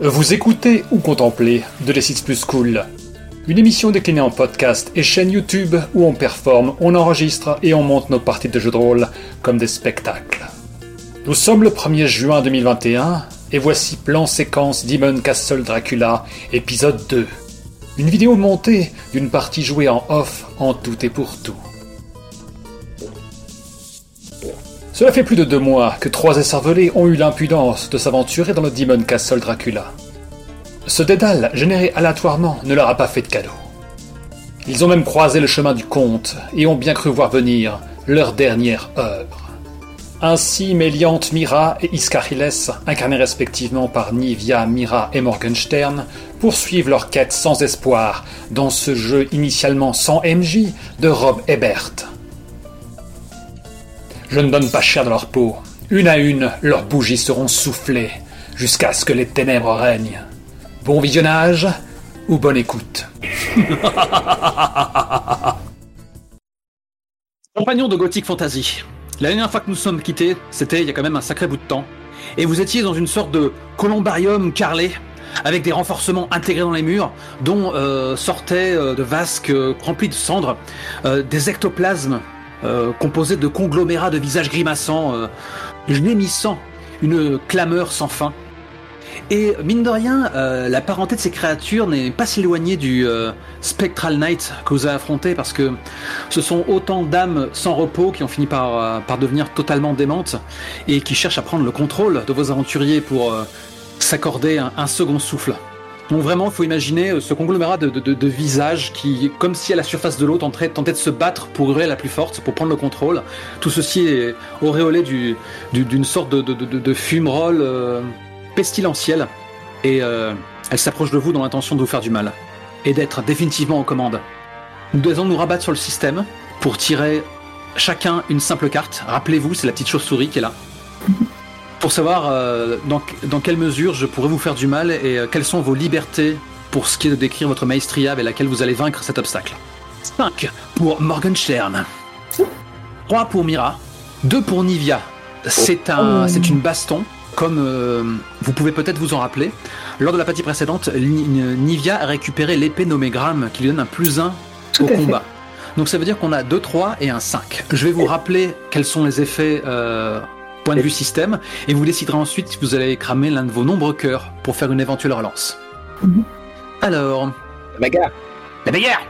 Vous écoutez ou contemplez de l'Essence Plus Cool, une émission déclinée en podcast et chaîne YouTube où on performe, on enregistre et on monte nos parties de jeux de rôle comme des spectacles. Nous sommes le 1er juin 2021 et voici plan séquence Demon Castle Dracula, épisode 2. Une vidéo montée d'une partie jouée en off en tout et pour tout. Cela fait plus de deux mois que trois esservelés ont eu l'impudence de s'aventurer dans le Demon Castle Dracula. Ce dédale, généré aléatoirement, ne leur a pas fait de cadeau. Ils ont même croisé le chemin du comte et ont bien cru voir venir leur dernière œuvre. Ainsi, Méliante Mira et Iscariles, incarnés respectivement par Nivia, Mira et Morgenstern, poursuivent leur quête sans espoir dans ce jeu initialement sans MJ de Rob Ebert. Je ne donne pas cher de leur peau. Une à une, leurs bougies seront soufflées jusqu'à ce que les ténèbres règnent. Bon visionnage ou bonne écoute. Compagnons de Gothic Fantasy, la dernière fois que nous sommes quittés, c'était il y a quand même un sacré bout de temps, et vous étiez dans une sorte de columbarium carrelé, avec des renforcements intégrés dans les murs, dont euh, sortaient euh, de vasques euh, remplis de cendres, euh, des ectoplasmes euh, composés de conglomérats de visages grimaçants, euh, gémissant une clameur sans fin. Et mine de rien, euh, la parenté de ces créatures n'est pas si éloignée du euh, Spectral Knight que vous avez affronté parce que ce sont autant d'âmes sans repos qui ont fini par, devenir totalement démentes et qui cherchent à prendre le contrôle de vos aventuriers pour s'accorder un second souffle. Donc vraiment, il faut imaginer euh, ce conglomérat de, visages qui, comme si à la surface de l'eau, tentaient, de se battre pour hurler la plus forte, pour prendre le contrôle. Tout ceci est auréolé du- du- d'une sorte de, de fumerole euh, pestilentielle. Et euh, elle s'approche de vous dans l'intention de vous faire du mal. Et d'être définitivement aux commandes. Nous devons nous rabattre sur le système pour tirer chacun une simple carte. Rappelez-vous, c'est la petite chauve-souris qui est là. Pour savoir euh, dans, dans quelle mesure je pourrais vous faire du mal et euh, quelles sont vos libertés pour ce qui est de décrire votre maestria avec laquelle vous allez vaincre cet obstacle. 5 pour Morgenstern. 3 pour Mira. 2 pour Nivia. C'est un, c'est une baston, comme euh, vous pouvez peut-être vous en rappeler. Lors de la partie précédente, Ni- Nivia a récupéré l'épée nommée Gram qui lui donne un plus 1 Tout au fait. combat. Donc ça veut dire qu'on a 2, 3 et un 5. Je vais vous rappeler quels sont les effets point de vue système et vous déciderez ensuite si vous allez cramer l'un de vos nombreux cœurs pour faire une éventuelle relance. Mhm. Alors, Bagarre. la bagarre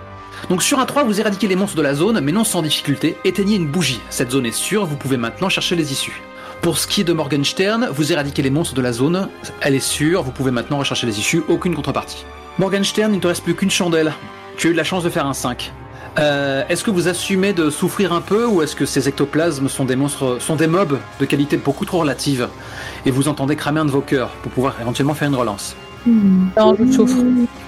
Donc sur un 3, vous éradiquez les monstres de la zone, mais non sans difficulté. Éteignez une bougie. Cette zone est sûre, vous pouvez maintenant chercher les issues. Pour ce qui est de Morgenstern, vous éradiquez les monstres de la zone, elle est sûre, vous pouvez maintenant rechercher les issues, aucune contrepartie. Morgenstern, il ne te reste plus qu'une chandelle. Tu as eu de la chance de faire un 5. Euh, est-ce que vous assumez de souffrir un peu ou est-ce que ces ectoplasmes sont des monstres, sont des mobs de qualité beaucoup trop relative et vous entendez cramer un de vos cœurs pour pouvoir éventuellement faire une relance Non, je souffre.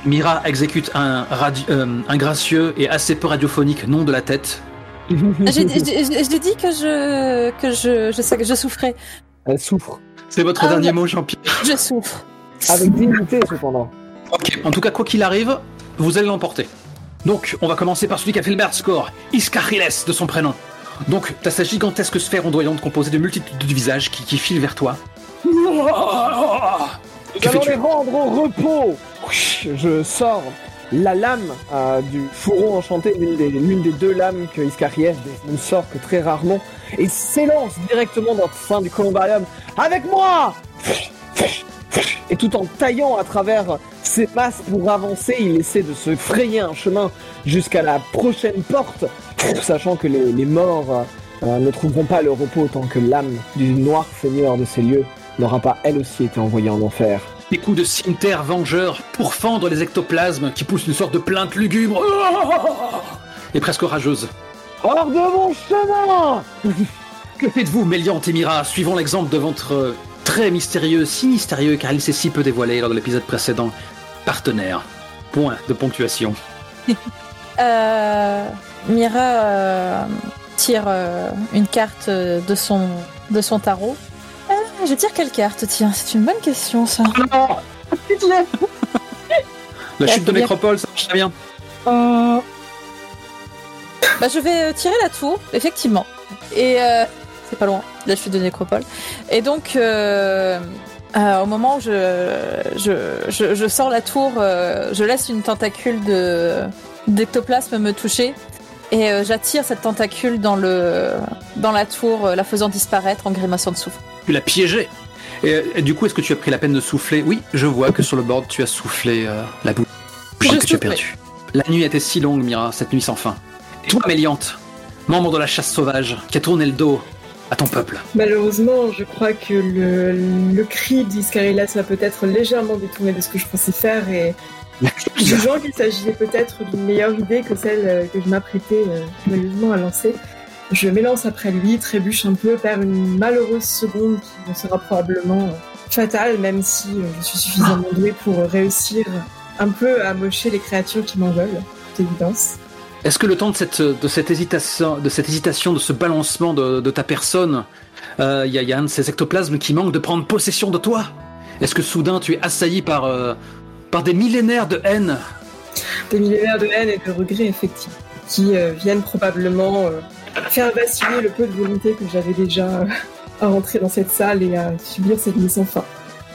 Mira exécute un, radi- euh, un gracieux et assez peu radiophonique nom de la tête. J'ai j'ai- j'ai- j'ai dit que je que je je sais que je souffrais. Elle souffre. C'est votre Ah, dernier mot, Jean-Pierre. Je souffre. Avec dignité, cependant. Ok, en tout cas, quoi qu'il arrive, vous allez l'emporter. Donc, on va commencer par celui qui a fait le meilleur score, Iscariles de son prénom. Donc, t'as sa gigantesque sphère ondoyante composée de multitudes de visages qui, qui filent vers toi. Nous allons les rendre au repos. Je sors la lame euh, du fourreau enchanté, l'une des, des deux lames que Iscariès ne sort que très rarement, et s'élance directement dans le sein du columbarium. Avec moi Et tout en taillant à travers ses masses pour avancer, il essaie de se frayer un chemin jusqu'à la prochaine porte, sachant que les, les morts euh, ne trouveront pas le repos tant que l'âme du noir seigneur de ces lieux n'aura pas elle aussi été envoyée en enfer. Des coups de cimetière vengeur pour fendre les ectoplasmes qui poussent une sorte de plainte lugubre et presque rageuse. Hors de mon chemin Que faites-vous, Méliante et Mira, suivant l'exemple de votre euh, très mystérieux, si mystérieux car il s'est si peu dévoilé lors de l'épisode précédent, partenaire Point de ponctuation. Euh, Mira euh, tire euh, une carte de son de son tarot. Je tire quelle carte Tiens, c'est une bonne question ça. La chute de. Nécropole, ça marche très bien. Bah, je vais tirer la tour, effectivement. Et euh, c'est pas loin, la chute de Nécropole. Et donc, euh, Euh, au moment où je, je, je, je sors la tour, euh, je laisse une tentacule de d'ectoplasme me toucher et j'attire cette tentacule dans le dans la tour, la faisant disparaître en grimaçant de souffle. Tu l'as piégé. Et, et du coup, est-ce que tu as pris la peine de souffler? Oui, je vois que sur le board, tu as soufflé la bouche Je que tu as perdue. La nuit était si longue, Mira, cette nuit sans fin. Et toi, Méliante, membre de la chasse sauvage, qui a tourné le dos à ton peuple. Malheureusement, je crois que le, le cri d'Iscarilas va peut-être légèrement détourné de ce que je pensais faire et jugeant qu'il s'agissait peut-être d'une meilleure idée que celle que je m'apprêtais euh, joyeusement à lancer, je m'élance après lui, trébuche un peu, perd une malheureuse seconde qui me sera probablement euh, fatale, même si euh, je suis suffisamment douée pour réussir un peu à mocher les créatures qui m'en veulent, toute évidence. Est-ce que le temps de cette, de cette, hésitation, de cette hésitation, de ce balancement de, de ta personne, euh, il y, a- il y a un de ces ectoplasmes qui manque de prendre possession de toi? Est-ce que soudain tu es assailli par, euh, par des millénaires de haine? Des millénaires de haine et de regrets effectivement, qui euh, viennent probablement euh, faire vaciller le peu de volonté que j'avais déjà euh, à rentrer dans cette salle et à subir cette nuit sans fin.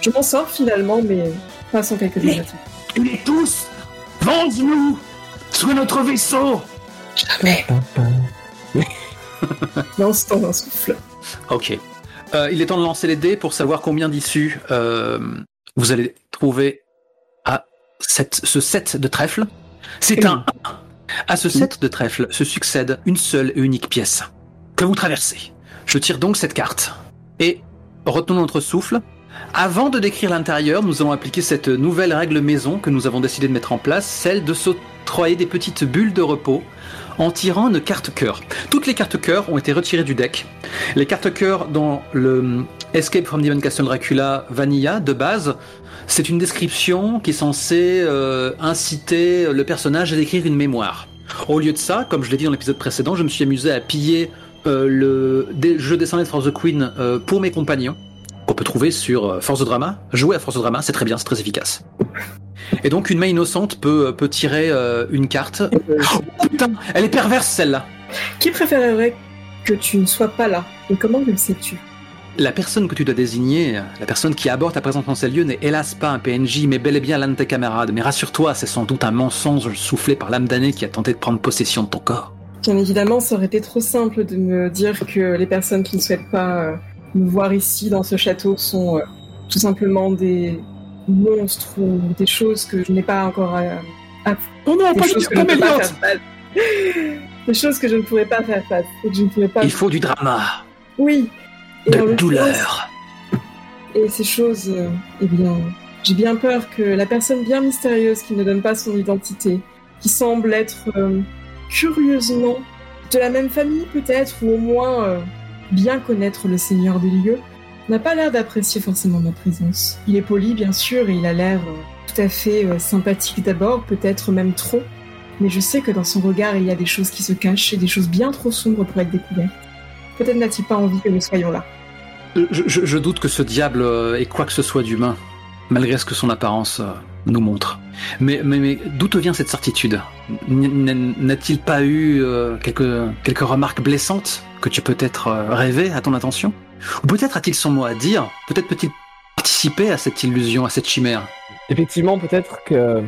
Je m'en sors finalement, mais pas sans quelques Mais- dramatiques. Tuez tous Venge-nous Notre vaisseau Jamais Lance dans un souffle. Ok. Euh, il est temps de lancer les dés pour savoir combien d'issues euh, vous allez trouver à cette- ce set de trèfle. C'est un 1. À ce set de trèfle se succède une seule et unique pièce que vous traversez. Je tire donc cette carte. Et retenons notre souffle. Avant de décrire l'intérieur, nous allons appliquer cette nouvelle règle maison que nous avons décidé de mettre en place, celle de s'octroyer des petites bulles de repos en tirant une carte cœur. Toutes les cartes cœur ont été retirées du deck. Les cartes cœur dans le Escape from Demon Castle Dracula Vanilla de base, c'est une description qui est censée euh, inciter le personnage à décrire une mémoire. Au lieu de ça, comme je l'ai dit dans l'épisode précédent, je me suis amusé à piller euh, le jeu Descended for the Queen euh, pour mes compagnons, qu'on peut trouver sur euh, Force of Drama. Jouer à Force of Drama, c'est très bien, c'est très efficace. Et donc une main innocente peut, peut tirer euh, une carte. Euh, Oh putain, elle est perverse celle-là qui préférerait que tu ne sois pas là? Et comment le sais-tu? La personne que tu dois désigner, la personne qui aborde ta présence dans ces lieux n'est hélas pas un PNJ, mais bel et bien l'un de tes camarades. Mais rassure-toi, c'est sans doute un mensonge soufflé par l'âme damnée qui a tenté de prendre possession de ton corps. Bien évidemment, ça aurait été trop simple de me dire que les personnes qui ne souhaitent pas euh, me voir ici dans ce château sont euh, tout simplement des monstres ou des choses que je n'ai pas encore à, Oh non, des pas face. Des choses que je ne pourrais pas faire face et que je ne pourrais pas. Il faut du drama, Oui. Et de douleur. Et ces choses, euh, eh bien, j'ai bien peur que la personne bien mystérieuse qui ne donne pas son identité, qui semble être euh, curieusement de la même famille peut-être, ou au moins euh, bien connaître le Seigneur des lieux, n'a pas l'air d'apprécier forcément ma présence. Il est poli bien sûr et il a l'air euh, tout à fait euh, sympathique d'abord, peut-être même trop, mais je sais que dans son regard il y a des choses qui se cachent et des choses bien trop sombres pour être découvertes. Peut-être n'a-t-il pas envie que nous soyons là. Je, je- je doute que ce diable euh, ait quoi que ce soit d'humain, malgré ce que son apparence euh, nous montre. Mais, mais, d'où te vient cette certitude N'a-t-il pas eu euh, quelques, quelques remarques blessantes que tu peux peut-être euh, rêvé à ton attention Ou peut-être a-t-il son mot à dire Peut-être peut-il participer à cette illusion, à cette chimère Effectivement, peut-être que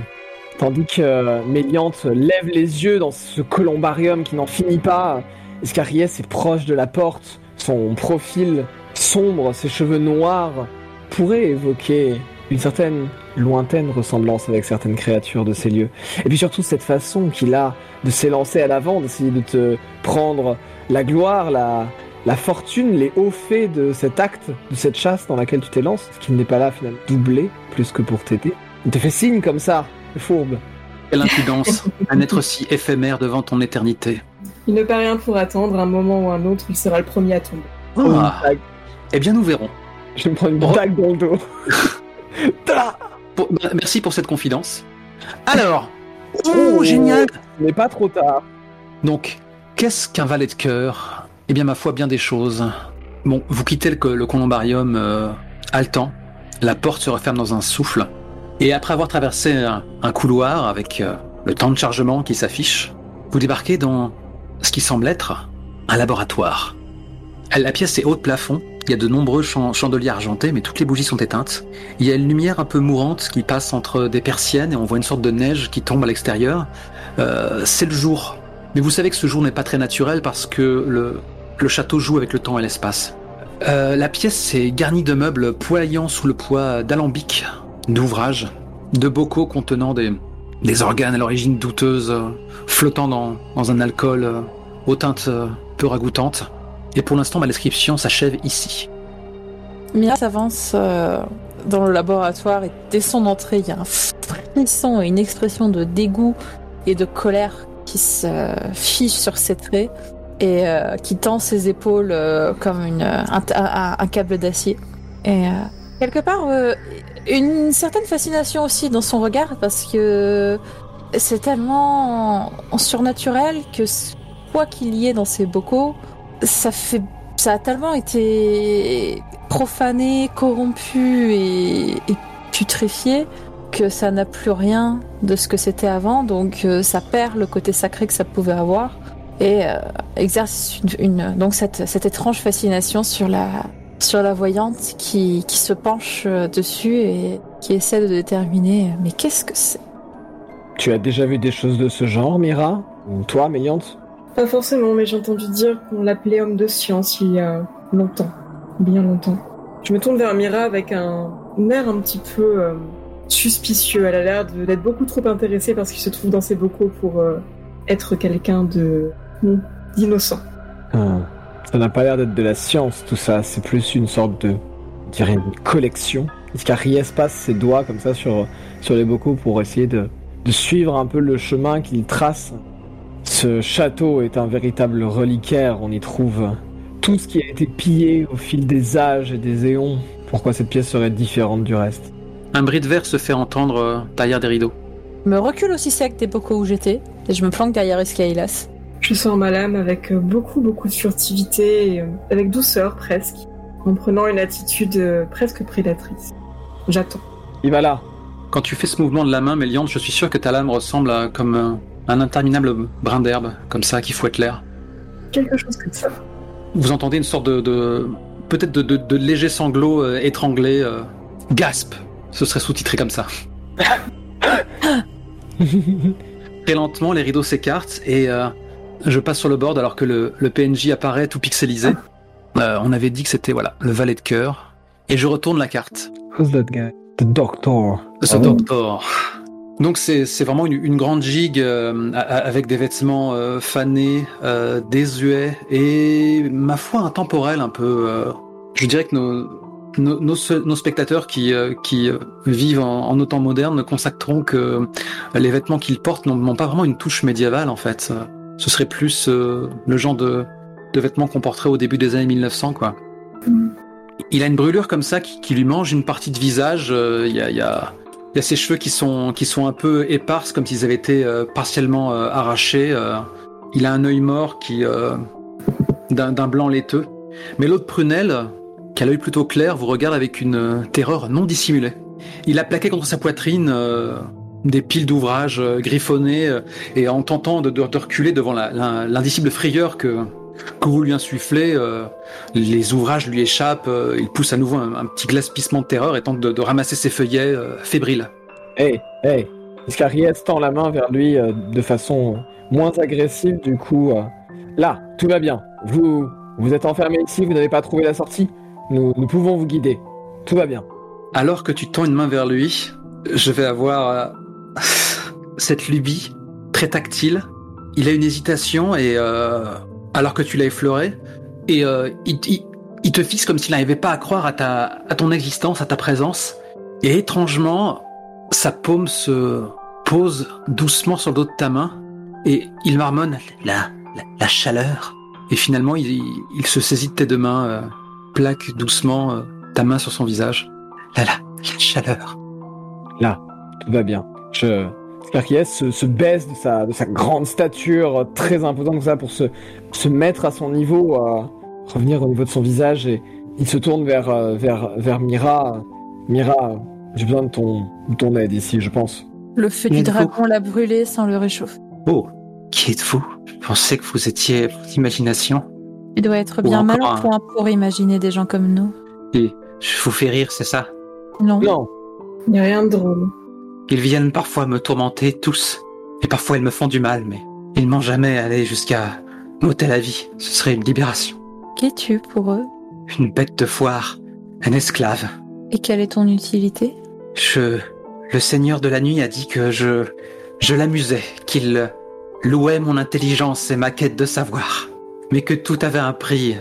tandis que Méliante lève les yeux dans ce columbarium qui n'en finit pas, Escariès est proche de la porte, son profil sombre, ses cheveux noirs pourraient évoquer une certaine lointaine ressemblance avec certaines créatures de ces lieux. Et puis surtout cette façon qu'il a de s'élancer à l'avant, d'essayer de te prendre la gloire, la, la fortune, les hauts faits de cet acte, de cette chasse dans laquelle tu t'élances, ce qui n'est pas là finalement, doublé plus que pour t'aider. Il te fait signe comme ça, le fourbe. Quelle impudence Un être si éphémère devant ton éternité. Il ne pas rien pour attendre, un moment ou un autre, il sera le premier à tomber. Oh, Ah, eh bien, nous verrons. Je vais me prendre une Oh. dague dans le dos. Pour- merci pour cette confidence. Alors, oh, génial Mais pas trop tard. Donc, qu'est-ce qu'un valet de cœur? Eh bien, ma foi, bien des choses. Bon, vous quittez le, le columbarium euh, haletant, la porte se referme dans un souffle, et après avoir traversé un, un couloir avec euh, le temps de chargement qui s'affiche, vous débarquez dans ce qui semble être un laboratoire. La pièce est haut de plafond. Il y a de nombreux chan- chandeliers argentés, mais toutes les bougies sont éteintes. Il y a une lumière un peu mourante qui passe entre des persiennes et on voit une sorte de neige qui tombe à l'extérieur. Euh, c'est le jour. Mais vous savez que ce jour n'est pas très naturel parce que le, château joue avec le temps et l'espace. Euh, la pièce est garnie de meubles poignants sous le poids d'alambics, d'ouvrages, de bocaux contenant des, organes à l'origine douteuse, flottant dans, dans un alcool euh, aux teintes peu ragoûtantes. Et pour l'instant, ma description s'achève ici. Mia s'avance euh, dans le laboratoire et dès son entrée, il y a un frisson et une expression de dégoût et de colère qui se fiche sur ses traits et euh, qui tend ses épaules euh, comme un, un- câble d'acier. Et quelque part, une certaine fascination aussi dans son regard parce que c'est tellement surnaturel que quoi qu'il y ait dans ces bocaux, ça fait ça a tellement été profané, corrompu et, putréfié que ça n'a plus rien de ce que c'était avant, donc euh, ça perd le côté sacré que ça pouvait avoir et euh, exerce une, donc cette, étrange fascination sur la sur la voyante qui, qui se penche euh, dessus et qui essaie de déterminer mais qu'est-ce que c'est? Tu as déjà vu des choses de ce genre, Mira? Ou toi, Méliante Pas forcément, mais j'ai entendu dire qu'on l'appelait homme de science il y a longtemps. Bien longtemps. Je me tourne vers Mira avec un air un petit peu euh, suspicieux. Elle a l'air d'être beaucoup trop intéressée par ce qui se trouve dans ses bocaux pour euh, être quelqu'un non, d'innocent. Ah, Ça n'a pas l'air d'être de la science, tout ça. C'est plus une sorte de... Je dirais une collection. Iscariès passe ses doigts comme ça sur, sur les bocaux pour essayer de suivre un peu le chemin qu'il trace? Ce château est un véritable reliquaire. On y trouve tout ce qui a été pillé au fil des âges et des éons. Pourquoi cette pièce serait différente du reste? Un bris de verre se fait entendre euh, derrière des rideaux. Je me recule aussi sec des bocaux où j'étais et je me planque derrière Escaïlas. Je sors ma lame avec euh, beaucoup, beaucoup de furtivité, et, euh, avec douceur presque, en prenant une attitude presque prédatrice. J'attends. Il va là. Quand tu fais ce mouvement de la main, Méliante, je suis sûr que ta lame ressemble à comme euh, un interminable brin d'herbe, comme ça, qui fouette l'air. Quelque chose comme ça. Vous entendez une sorte de, de- peut-être de, de, de léger sanglot euh, étranglé, euh, gasp. Ce serait sous-titré comme ça. Très lentement, les rideaux s'écartent et euh, je passe sur le bord alors que le, le PNJ apparaît tout pixelisé. Euh, on avait dit que c'était voilà le valet de cœur et je retourne la carte. Who's that guy? The doctor. Ce bon doctor. Donc c'est c'est vraiment une, une grande gigue euh, avec des vêtements euh, fanés, euh, désuets et ma foi intemporels un peu. euh, je dirais que nos nos, nos, spectateurs qui euh, qui euh, vivent en, en nos temps modernes constateront que les vêtements qu'ils portent n'ont pas vraiment une touche médiévale en fait. Ce serait plus euh, le genre de de vêtements qu'on porterait au début des années 1900 quoi. Mm. Il a une brûlure comme ça qui, qui lui mange une partie de visage. euh, Il y a, il y a il a ses cheveux qui sont qui sont un peu éparses, comme s'ils avaient été euh, partiellement euh, arrachés. euh. il a un œil mort qui d'un blanc laiteux. Mais l'autre prunelle, qui a l'œil plutôt clair, vous regarde avec une terreur non dissimulée. Il a plaqué contre sa poitrine des piles d'ouvrages griffonnés et en tentant de, de- reculer devant l'indicible frayeur que que vous lui insufflez, euh, les ouvrages lui échappent, euh, il pousse à nouveau un, un petit glaspissement de terreur et tente de, de ramasser ses feuillets euh, fébriles. Hey, hey. Iscariès tend la main vers lui de façon moins agressive, du coup. Là, tout va bien. Vous, vous êtes enfermé ici, vous n'avez pas trouvé la sortie. Nous, nous pouvons vous guider. Tout va bien. Alors que tu tends une main vers lui, je vais avoir euh, cette lubie très tactile. Il a une hésitation et euh, alors que tu l'as effleuré, et euh, il, il- il te fixe comme s'il n'arrivait pas à croire à ta à ton existence, à ta présence. Et étrangement, sa paume se pose doucement sur le dos de ta main et il marmonne la la, la chaleur. Et finalement, il, il se saisit de tes deux mains, euh, plaque doucement euh, ta main sur son visage. La, la, la chaleur. Tout va bien. Je... Iscariès se, se baisse de sa, de sa grande stature euh, très imposante comme ça pour se, se mettre à son niveau, euh, revenir au niveau de son visage et il se tourne vers, euh, vers, vers Mira. Mira, j'ai besoin de ton, de ton aide ici, je pense. Le feu du dragon l'a brûlé sans le réchauffer. Oh, qui êtes-vous Je pensais que vous étiez votre imagination. Il doit être bien un- point pour imaginer des gens comme nous. Et je vous fais rire, c'est ça? Non. Non, Il n'y a rien de drôle. Ils viennent parfois me tourmenter tous, et parfois ils me font du mal, mais ils m'ont jamais allé jusqu'à m'ôter la vie. Ce serait une libération. Qu'es-tu pour eux? Une bête de foire, un esclave. Et quelle est ton utilité? Je, le Seigneur de la nuit a dit que je, je l'amusais, qu'il louait mon intelligence et ma quête de savoir, mais que tout avait un prix,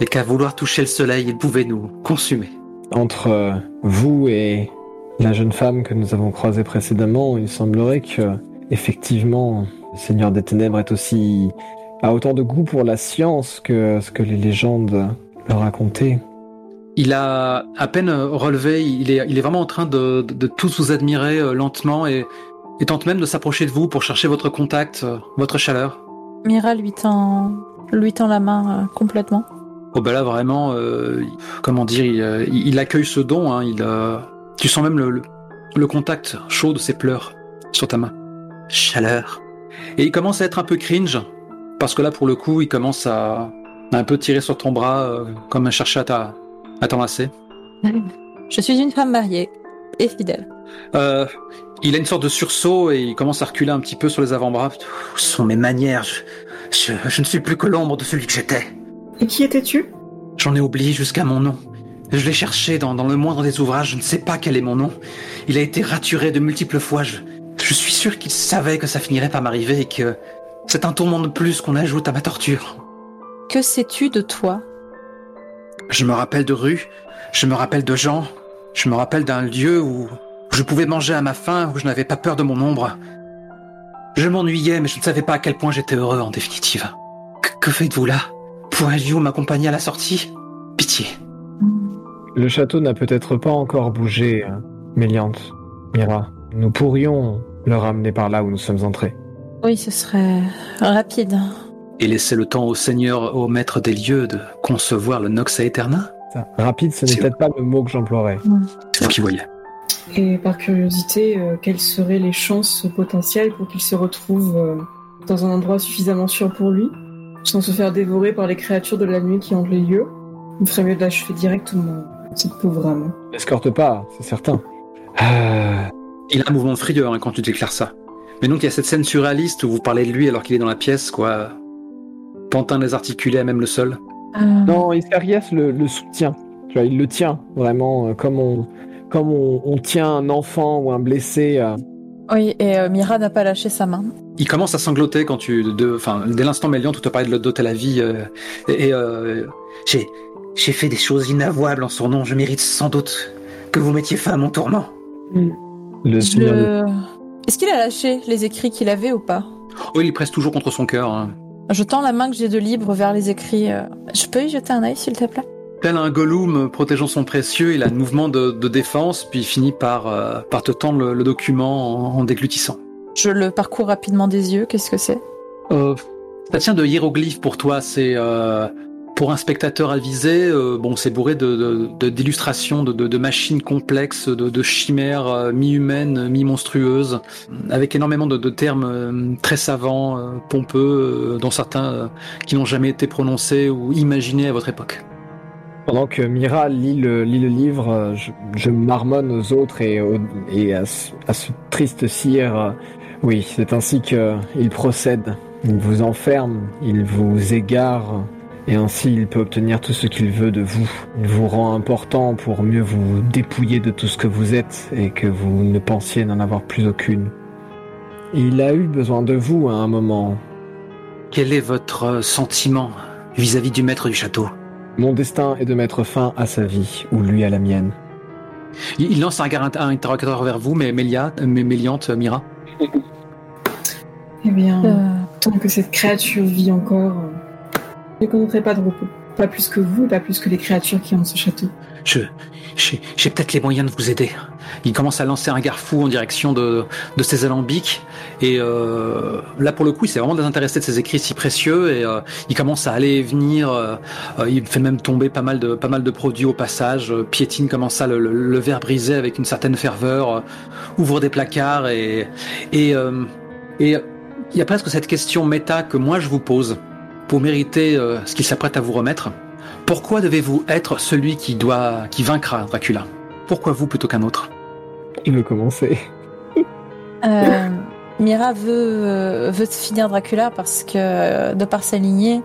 et qu'à vouloir toucher le soleil, il pouvait nous consumer. entre euh, vous et la jeune femme que nous avons croisée précédemment, il semblerait que, effectivement, le Seigneur des Ténèbres est aussi a autant de goût pour la science que ce que les légendes le racontaient. Il a à peine relevé, il est, il est vraiment en train de, de, de tous vous admirer euh, lentement et, et tente même de s'approcher de vous pour chercher votre contact, euh, votre chaleur. Mira lui tend, lui tend la main euh, complètement. Oh bah là vraiment, euh, comment dire, il, il- il accueille ce don. Hein, il, euh, tu sens même le, le, le contact chaud de ses pleurs sur ta main. Chaleur. Et il commence à être un peu cringe parce que là pour le coup, il commence à, à un peu tirer sur ton bras euh, comme à chercher à à t'enlacer. Je suis une femme mariée et fidèle. Euh, il a une sorte de sursaut et il commence à reculer un petit peu sur les avant-bras. Où sont mes manières? Je, je, je ne suis plus que l'ombre de celui que j'étais. Et qui étais-tu? J'en ai oublié jusqu'à mon nom. Je l'ai cherché dans, dans le moindre des ouvrages, je ne sais pas quel est mon nom. Il a été raturé de multiples fois. Je, je suis sûr qu'il savait que ça finirait par m'arriver et que c'est un tourment de plus qu'on ajoute à ma torture. Que sais-tu de toi? Je me rappelle de rues, je me rappelle de gens, je me rappelle d'un lieu où je pouvais manger à ma faim, où je n'avais pas peur de mon ombre. Je m'ennuyais, mais je ne savais pas à quel point j'étais heureux en définitive. Que, que faites-vous là? Pourriez-vous m'accompagner à la sortie? Pitié. Le château n'a peut-être pas encore bougé, euh, Méliante, Mira. Nous pourrions le ramener par là où nous sommes entrés. Oui, ce serait rapide. Et laisser le temps au Seigneur, au maître des lieux, de concevoir le Nox Aeterna Ça, Rapide, ce n'est peut-être pas le mot que j'emploierais. C'est vous qui voyez. Et par curiosité, euh, quelles seraient les chances potentielles pour qu'il se retrouve euh, dans un endroit suffisamment sûr pour lui, sans se faire dévorer par les créatures de la nuit qui hantent les lieux? Il ferait mieux d'achever directement cette pauvre âme. N'escorte pas, c'est certain. Euh, Il a un mouvement de frayeur hein, quand tu déclares ça. Mais donc il y a cette scène surréaliste où vous parlez de lui alors qu'il est dans la pièce, quoi. Pantin désarticulé à même le sol. Euh, Non, Iscarias le, le soutient. Tu vois, il le tient vraiment euh, comme on comme on, on tient un enfant ou un blessé. euh. Oui, et euh, Mira n'a pas lâché sa main. Il commence à sangloter quand tu, de, enfin, dès l'instant Mélian, tout te parlait de l'ôter la vie. euh, et et, euh, j'ai, j'ai fait des choses inavouables en son nom. Je mérite sans doute que vous mettiez fin à mon tourment. Le Je... Est-ce qu'il a lâché les écrits qu'il avait ou pas? Oh, il presse toujours contre son cœur. hein. Je tends la main que j'ai de libre vers les écrits. euh. Je peux y jeter un œil, s'il te plaît? Tel un Gollum protégeant son précieux, il a un mouvement de, de défense, puis il finit par, euh, par te tendre le, le document en, en déglutissant. Je le parcours rapidement des yeux. Qu'est-ce que c'est? Euh, ça tient de hiéroglyphes pour toi. C'est euh, pour un spectateur avisé. euh, bon, c'est bourré d'illustrations, de, de, machines complexes, de, chimères euh, mi-humaines, mi-monstrueuses, avec énormément de, termes euh, très savants, euh, pompeux, dont certains qui n'ont jamais été prononcés ou imaginés à votre époque. Pendant que Mira lit le, lit le livre, je, je marmonne aux autres et, au- et à, ce, à ce triste sire. oui, c'est ainsi qu'il procède. Il vous enferme, il vous égare, et ainsi il peut obtenir tout ce qu'il veut de vous. Il vous rend important pour mieux vous dépouiller de tout ce que vous êtes et que vous ne pensiez n'en avoir plus aucune. Il a eu besoin de vous à un moment. Quel est votre sentiment vis-à-vis du maître du château? Mon destin est de mettre fin à sa vie, ou lui à la mienne. il, lance un regard interrogateur vers vous, mais Mélia, mais Méliante, Mira? Eh bien, Euh, tant que cette créature vit encore, euh, je ne connaîtrai pas de repos. Pas plus que vous, pas plus que les créatures qui ont ce château. Je, j'ai, peut-être les moyens de vous aider. Il commence à lancer un garfou en direction de, de ses alambics. Et euh, là, pour le coup, il s'est vraiment désintéressé de ses écrits si précieux. Et euh, il commence à aller et venir. euh, euh, il fait même tomber pas mal de, pas mal de produits au passage. Euh, piétine comme ça le, le, le brisé avec une certaine ferveur. euh, ouvre des placards. Et, et, euh, et il y a presque cette question méta que moi je vous pose. Pour mériter euh, ce qu'il s'apprête à vous remettre. Pourquoi devez-vous être celui qui doit, qui vaincra Dracula? Pourquoi vous plutôt qu'un autre? Il veut commencer. Euh, Mira veut, euh, veut finir Dracula parce que, de par sa lignée,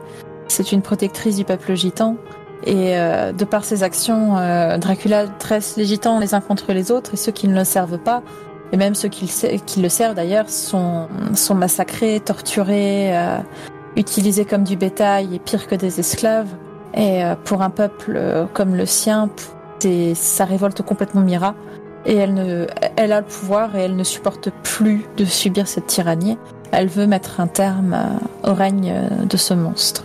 c'est une protectrice du peuple gitan. Et euh, de par ses actions, euh, Dracula dresse les gitans les uns contre les autres, et ceux qui ne le servent pas, et même ceux qui le, qui le servent d'ailleurs, sont, sont massacrés, torturés, euh, utilisés comme du bétail, et pire que des esclaves. Et euh, pour un peuple euh, comme le sien, c'est- ça révolte complètement Mira. Et elle, ne, elle a le pouvoir et elle ne supporte plus de subir cette tyrannie. Elle veut mettre un terme euh, au règne de ce monstre.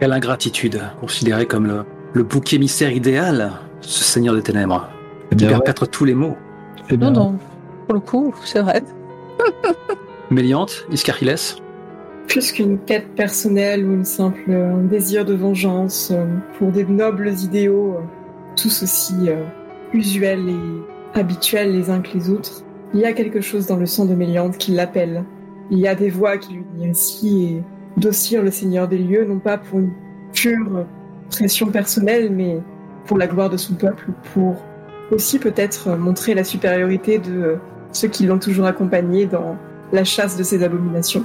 Quelle ingratitude, considéré comme le, le bouc émissaire idéal, ce seigneur des ténèbres. Qui bien vrai, perpètre tous les maux. bien Non, non, pour le coup, c'est vrai. Méliante, Iscarhiles, Plus qu'une quête personnelle ou une simple euh, désir de vengeance euh, pour des nobles idéaux, euh, tous aussi usuels et habituels les uns que les autres, il y a quelque chose dans le sang de Méliante qui l'appelle. Il y a des voix qui lui disent ainsi et d'ossir le Seigneur des lieux, non pas pour une pure pression personnelle, mais pour la gloire de son peuple, pour aussi peut-être montrer la supériorité de ceux qui l'ont toujours accompagné dans la chasse de ces abominations.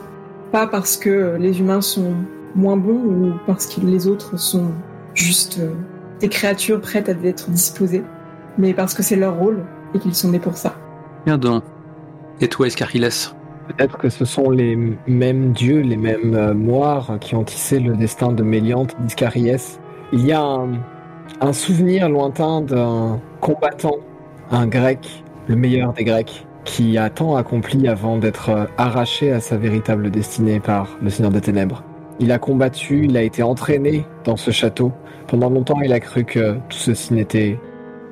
Pas parce que les humains sont moins bons ou parce que les autres sont juste euh, des créatures prêtes à être disposées, mais parce que c'est leur rôle et qu'ils sont nés pour ça. Bien donc. Et toi, Iscarhiles Peut-être que ce sont les mêmes dieux, les mêmes euh, moires qui ont tissé le destin de Méliante, d'Iscariès. Il y a un, un souvenir lointain d'un combattant, un grec, le meilleur des grecs, qui a tant accompli avant d'être euh, arraché à sa véritable destinée par le Seigneur des Ténèbres. Il a combattu, il a été entraîné dans ce château. Pendant longtemps, il a cru que tout ceci n'était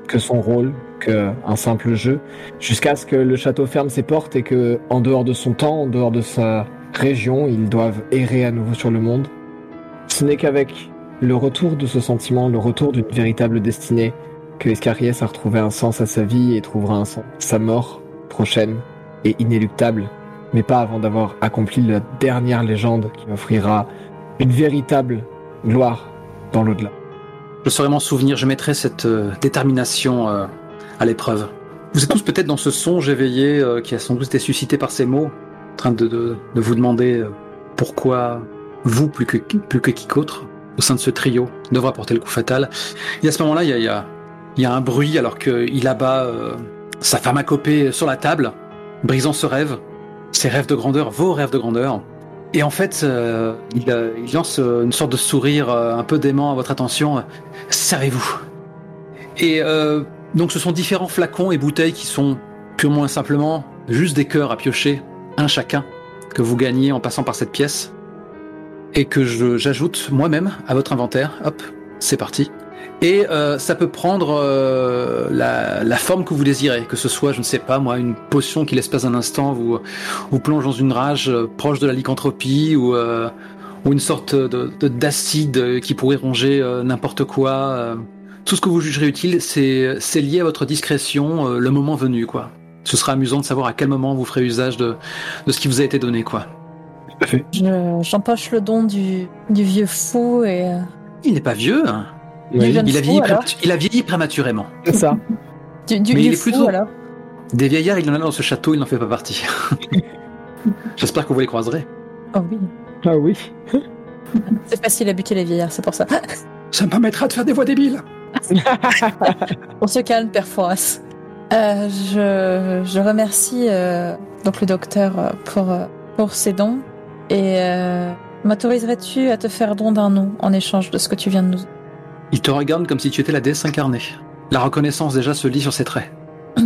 que son rôle, qu'un simple jeu jusqu'à ce que le château ferme ses portes et que, en dehors de son temps, en dehors de sa région, ils doivent errer à nouveau sur le monde. Ce n'est qu'avec le retour de ce sentiment, le retour d'une véritable destinée, que Escariès a retrouvé un sens à sa vie et trouvera un sens. Sa mort prochaine et inéluctable, mais pas avant d'avoir accompli la dernière légende qui offrira une véritable gloire dans l'au-delà. Je saurai m'en souvenir, je mettrai cette euh, détermination euh, à l'épreuve. Vous êtes tous peut-être dans ce songe éveillé euh, qui a sans doute été suscité par ces mots, en train de, de- de vous demander pourquoi vous, plus que, plus que quiconque, au sein de ce trio, devra porter le coup fatal. Et à ce moment-là, il y a, y, y a un bruit alors qu'il abat sa pharmacopée sur la table, brisant ce rêve, ses rêves de grandeur, vos rêves de grandeur. Et en fait, euh, il, euh, il lance euh, une sorte de sourire un peu dément à votre attention. Servez-vous. Et donc ce sont différents flacons et bouteilles qui sont purement et simplement juste des cœurs à piocher, un chacun, que vous gagnez en passant par cette pièce. Et que j'ajoute moi-même à votre inventaire. Hop, c'est parti. Et euh, ça peut prendre euh, la, la forme que vous désirez, que ce soit, je ne sais pas moi, une potion qui l'espace d'un instant vous, vous plonge dans une rage euh, proche de la lycanthropie ou, euh, ou une sorte de de- d'acide qui pourrait ronger euh, n'importe quoi. euh. Tout ce que vous jugerez utile, c'est c'est lié à votre discrétion, euh, le moment venu, quoi. Ce sera amusant de savoir à quel moment vous ferez usage de, de ce qui vous a été donné, quoi. Je- J'empoche le don du, du vieux fou et euh, Il n'est pas vieux, hein. Oui, il, a fou, vieilli il a vieilli prématurément. c'est ça. Du, du, Mais du il est fou, plutôt- alors. Des vieillards, il en a dans ce château, il n'en fait pas partie. J'espère que vous les croiserez. Oh oui. Ah oui. C'est facile à buter les vieillards, c'est pour ça. Ça me permettra de faire des voix débiles. On se calme, Père Foras. Euh, je, je remercie euh, donc le docteur euh, pour, pour ses dons. Et euh, m'autoriserais-tu à te faire don d'un nom en échange de ce que tu viens de nous... Il te regarde comme si tu étais la déesse incarnée. La reconnaissance déjà se lit sur ses traits.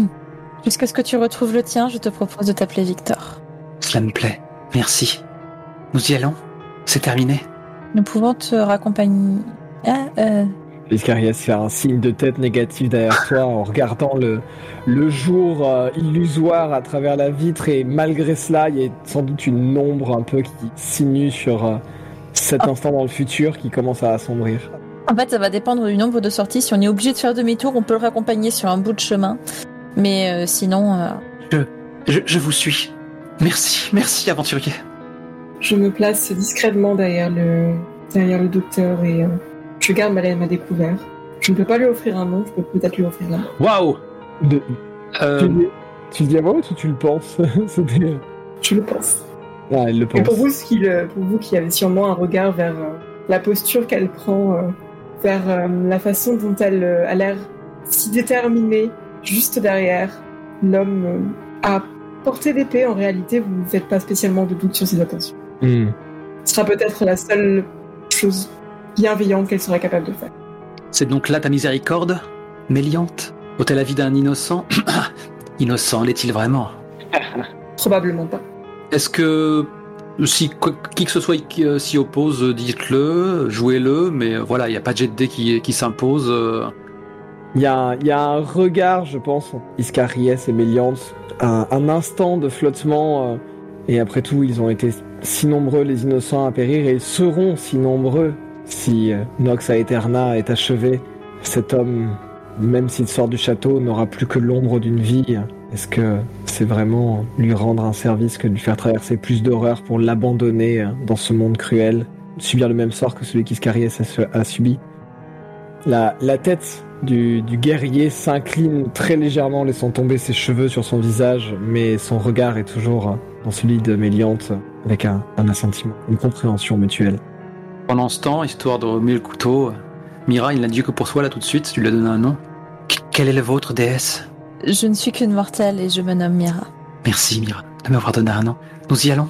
Jusqu'à ce que tu retrouves le tien, je te propose de t'appeler Victor. Cela me plaît. Merci. Nous y allons. C'est terminé. Nous pouvons te raccompagner... Ah, euh, Iscarias fait un signe de tête négatif derrière toi en regardant le, le jour euh, illusoire à travers la vitre et malgré cela, il y a sans doute une ombre un peu qui sinue sur euh, cet instant dans le futur qui commence à assombrir. En fait, ça va dépendre du nombre de sorties. Si on est obligé de faire demi-tour, on peut le raccompagner sur un bout de chemin. Mais euh, sinon, euh, Je, je vous suis. Merci, merci aventurier. Je me place discrètement derrière le, derrière le docteur et euh, je garde ma laine à découvert. Je ne peux pas lui offrir un nom, je peux peut-être lui offrir la main. Waouh De- Euh, tu, le dis- tu à haute ou tu le penses? Je le pense. Ah, elle le pense. Et pour vous, qui pour vous qui avez sûrement un regard vers euh, la posture qu'elle prend, euh, vers euh, la façon dont elle euh, a l'air si déterminée, juste derrière l'homme euh, à portée d'épée, en réalité, vous ne faites pas spécialement de doute sur ses intentions. Hmm. Ce sera peut-être la seule chose bienveillante qu'elle sera capable de faire. C'est donc là ta miséricorde Méliante? Ôter la vie d'un innocent Innocent l'est-il vraiment? Probablement pas. Est-ce que si qui que ce soit euh, s'y oppose, euh, dites-le, jouez-le, mais euh, voilà, il n'y a pas de jet de qui, s'impose. Il y, a, un- regard, je pense, Iscariès et Méliante, un, un instant de flottement, et après tout, ils ont été si nombreux, les innocents, à périr, et ils seront si nombreux si Nox Aeterna est achevé. Cet homme, même s'il sort du château, n'aura plus que l'ombre d'une vie. Est-ce que c'est vraiment lui rendre un service que de lui faire traverser plus d'horreur pour l'abandonner euh, dans ce monde cruel, subir le même sort que celui qu'Iscariès a, a subi? La, la tête du, du guerrier s'incline très légèrement, laissant tomber ses cheveux sur son visage, mais son regard est toujours euh, dans celui de Méliante, avec un, un assentiment, une compréhension mutuelle. Pendant ce temps, histoire de remuer le couteau, euh, Mira, il n'a dit que pour soi là tout de suite, tu lui as donné un nom. Qu- Quel est le vôtre, déesse? Je ne suis qu'une mortelle et je me nomme Mira. Merci, Mira, de m'avoir donné un nom. Nous y allons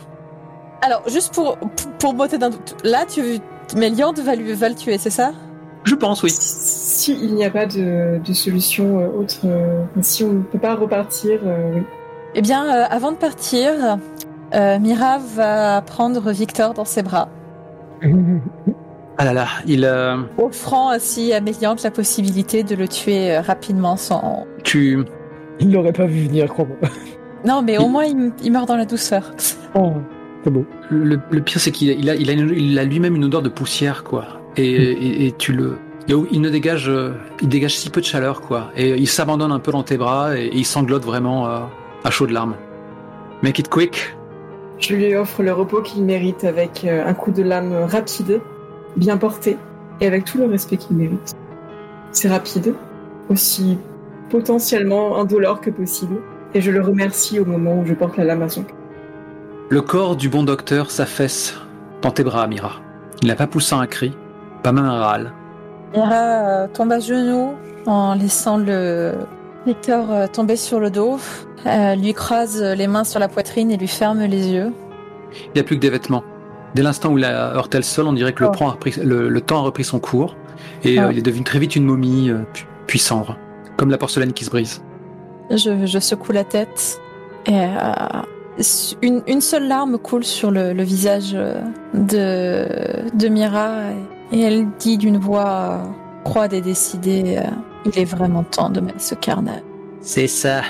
Alors, juste pour, pour m'ôter d'un doute, là, tu, Méliante va, lui, va le tuer, c'est ça? Je pense, oui. Si il n'y a pas de, de solution euh, autre, euh, si on ne peut pas repartir, euh, oui. Eh bien, euh, avant de partir, euh, Mira va prendre Victor dans ses bras, Ah là là, il... euh, offrant ainsi à Méliante la possibilité de le tuer rapidement sans... tu... Il l'aurait pas vu venir, crois-moi. Non, mais au moins, il, il meurt dans la douceur. Oh, c'est beau. Le, le pire, c'est qu'il a, il a, il a, une- il a lui-même une odeur de poussière, quoi. Et, et, et tu le... Il ne dégage, euh, il dégage si peu de chaleur, quoi. Et il s'abandonne un peu dans tes bras et, et il sanglote vraiment euh, à chaudes larmes. Make it quick. Je lui offre le repos qu'il mérite avec euh, un coup de lame rapide, bien porté, et avec tout le respect qu'il mérite. C'est rapide, aussi potentiellement indolore que possible, et je le remercie au moment où je porte la lame à son cœur. Le corps du bon docteur s'affaisse dans tes bras, Mira. Il n'a pas poussé un cri, pas même un râle. Mira euh, tombe à genoux en laissant le Victor euh, tomber sur le dos, euh, lui croise les mains sur la poitrine et lui ferme les yeux. Il n'y a plus que des vêtements. Dès l'instant où il a heurté le sol, on dirait que le, Oh. plan a repris- le, le temps a repris son cours. Et Ah. euh, il est devenu très vite une momie, euh, puis, puis cendre. Comme la porcelaine qui se brise. Je, je secoue la tête et euh, une, une seule larme coule sur le, le visage euh, de, de Mira et, et elle dit d'une voix froide et décidée euh, Il est vraiment temps de mettre ce carnage. C'est ça.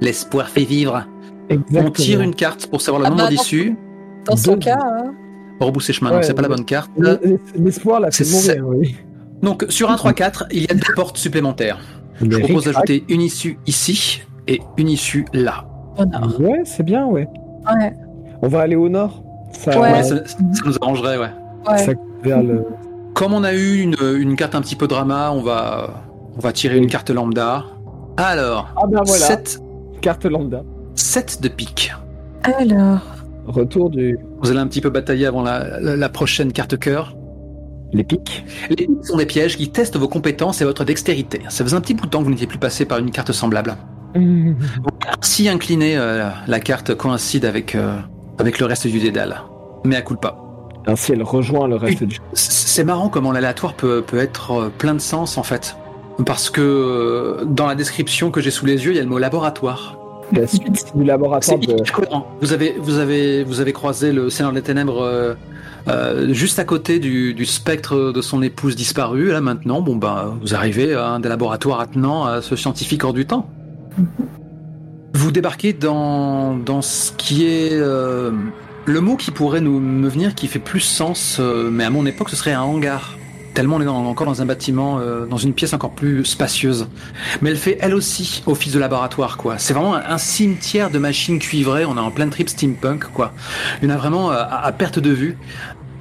L'espoir fait vivre. Exactement. On tire une carte pour savoir le Ah nombre bah, d'issues. Dans son Deux. cas, hein, Rebousser chemin, Ouais, donc c'est pas la bonne carte. Le- L'espoir l'a fait C'est mourir, oui. Donc sur un 3-4, il y a deux portes supplémentaires. Je Mais propose d'ajouter une issue ici et une issue là. au nord. Ouais, c'est bien, ouais. Ouais, On va aller au nord. Ça, Ouais. Ouais, ça, ça nous arrangerait, ouais. ouais. ça vers le. Comme on a eu une, une carte un petit peu drama, on va, on va tirer une carte lambda. Alors, Ah ben voilà, 7, carte lambda. de pique. Alors, Retour du. Vous allez un petit peu batailler avant la, la- la prochaine carte cœur. Les pics. Les piques sont des pièges qui testent vos compétences et votre dextérité. Ça faisait un petit bout de temps que vous n'étiez plus passé par une carte semblable. Si incliné, euh, la carte coïncide avec, euh, avec le reste du dédale. Mais à coup pas. Ainsi, elle rejoint le reste du. C'est marrant comment l'aléatoire peut, peut être euh, plein de sens en fait. Parce que dans la description que j'ai sous les yeux, il y a le mot laboratoire. La suite du laboratoire de. Vous avez, vous avez, vous avez croisé le Seigneur des Ténèbres euh, euh, juste à côté du, du spectre de son épouse disparue. Là maintenant, bon ben, vous arrivez à un des laboratoires attenant à ce scientifique hors du temps. Vous débarquez dans, dans ce qui est euh, le mot qui pourrait nous me venir, qui fait plus sens, euh, mais à mon époque, ce serait un hangar. Tellement on est dans- encore dans un bâtiment, dans une pièce encore plus spacieuse. Mais elle fait elle aussi office de laboratoire, quoi. C'est vraiment un, un cimetière de machines cuivrées. On est en plein trip steampunk, quoi. Il y en a vraiment à, à perte de vue.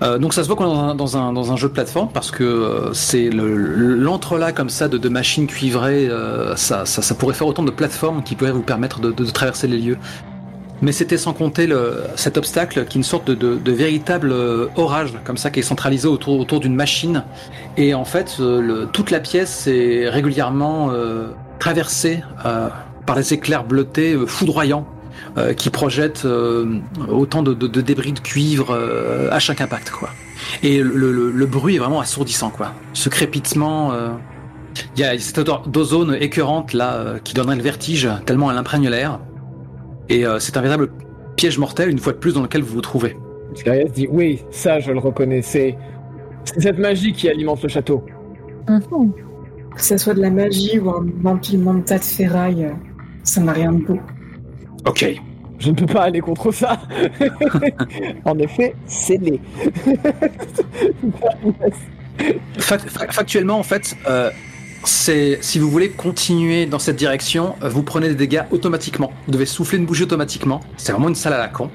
Euh, donc ça se voit qu'on est dans un, dans un, dans un jeu de plateforme parce que euh, c'est le- l'entrelac comme ça de, de machines cuivrées, euh, ça, ça, ça pourrait faire autant de plateformes qui pourraient vous permettre de, de- de traverser les lieux. Mais c'était sans compter le, cet obstacle qui est une sorte de, véritable euh, orage comme ça qui est centralisé autour, autour d'une machine. Et en fait, euh, le- toute la pièce est régulièrement traversée par des éclairs bleutés foudroyants euh, qui projettent euh, autant de, de- de débris de cuivre euh, à chaque impact, quoi. Et le, le- le bruit est vraiment assourdissant, quoi. Ce crépitement, euh, il y a cette odeur d'ozone écœurante là euh, qui donnerait le vertige tellement elle imprègne l'air. Et euh, c'est un véritable piège mortel une fois de plus dans lequel vous vous trouvez. Iscarias dit oui, ça je le reconnais, c'est cette magie qui alimente le château. Mhm. Que ce soit de la magie ou un empilement de tas de ferraille, ça n'a rien de beau. Ok. Je ne peux pas aller contre ça. en effet, c'est fa- factuellement, en fait, euh, c'est si vous voulez continuer dans cette direction, euh, vous prenez des dégâts automatiquement. Vous devez souffler une bougie automatiquement. C'est vraiment une salle à la con.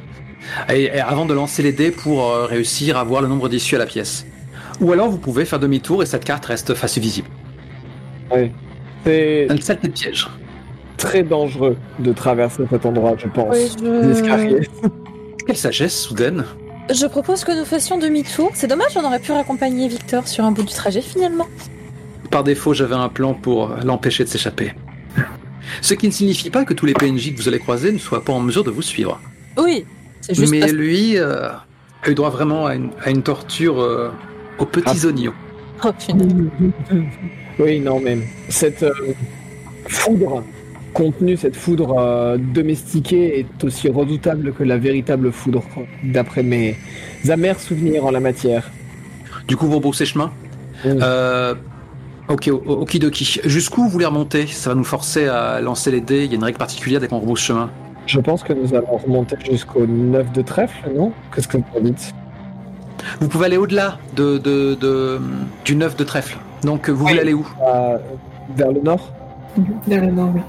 Et, et avant de lancer les dés pour euh, réussir à voir le nombre d'issues à la pièce. Ou alors vous pouvez faire demi-tour et cette carte reste face visible. C'est Une salle de piège. Très dangereux de traverser cet endroit, je pense. Oui, je... Quelle sagesse soudaine. je propose que nous fassions demi-tour. C'est dommage, on aurait pu raccompagner Victor sur un bout du trajet finalement. Par défaut, j'avais un plan pour l'empêcher de s'échapper. Ce qui ne signifie pas que tous les PNJ que vous allez croiser ne soient pas en mesure de vous suivre. Oui, c'est juste Mais parce- lui euh, a eu droit vraiment à une, à une torture euh, aux petits Ah. oignons. Oh, punaise. Oui, non, mais cette euh, foudre contenue, cette foudre euh, domestiquée est aussi redoutable que la véritable foudre, d'après mes amers souvenirs en la matière. Du coup, vous rebroussez chemin. Mm. Euh, ok, okidoki. Jusqu'où vous voulez remonter? Ça va nous forcer à lancer les dés. Il y a une règle particulière dès qu'on rebrousse chemin. Je pense que nous allons remonter jusqu'au 9 de trèfle, non? Qu'est-ce que vous dites? Vous pouvez aller au-delà de, de, de- du 9 de trèfle. Donc, vous voulez aller où? Euh, Vers le nord? Vers le nord, oui.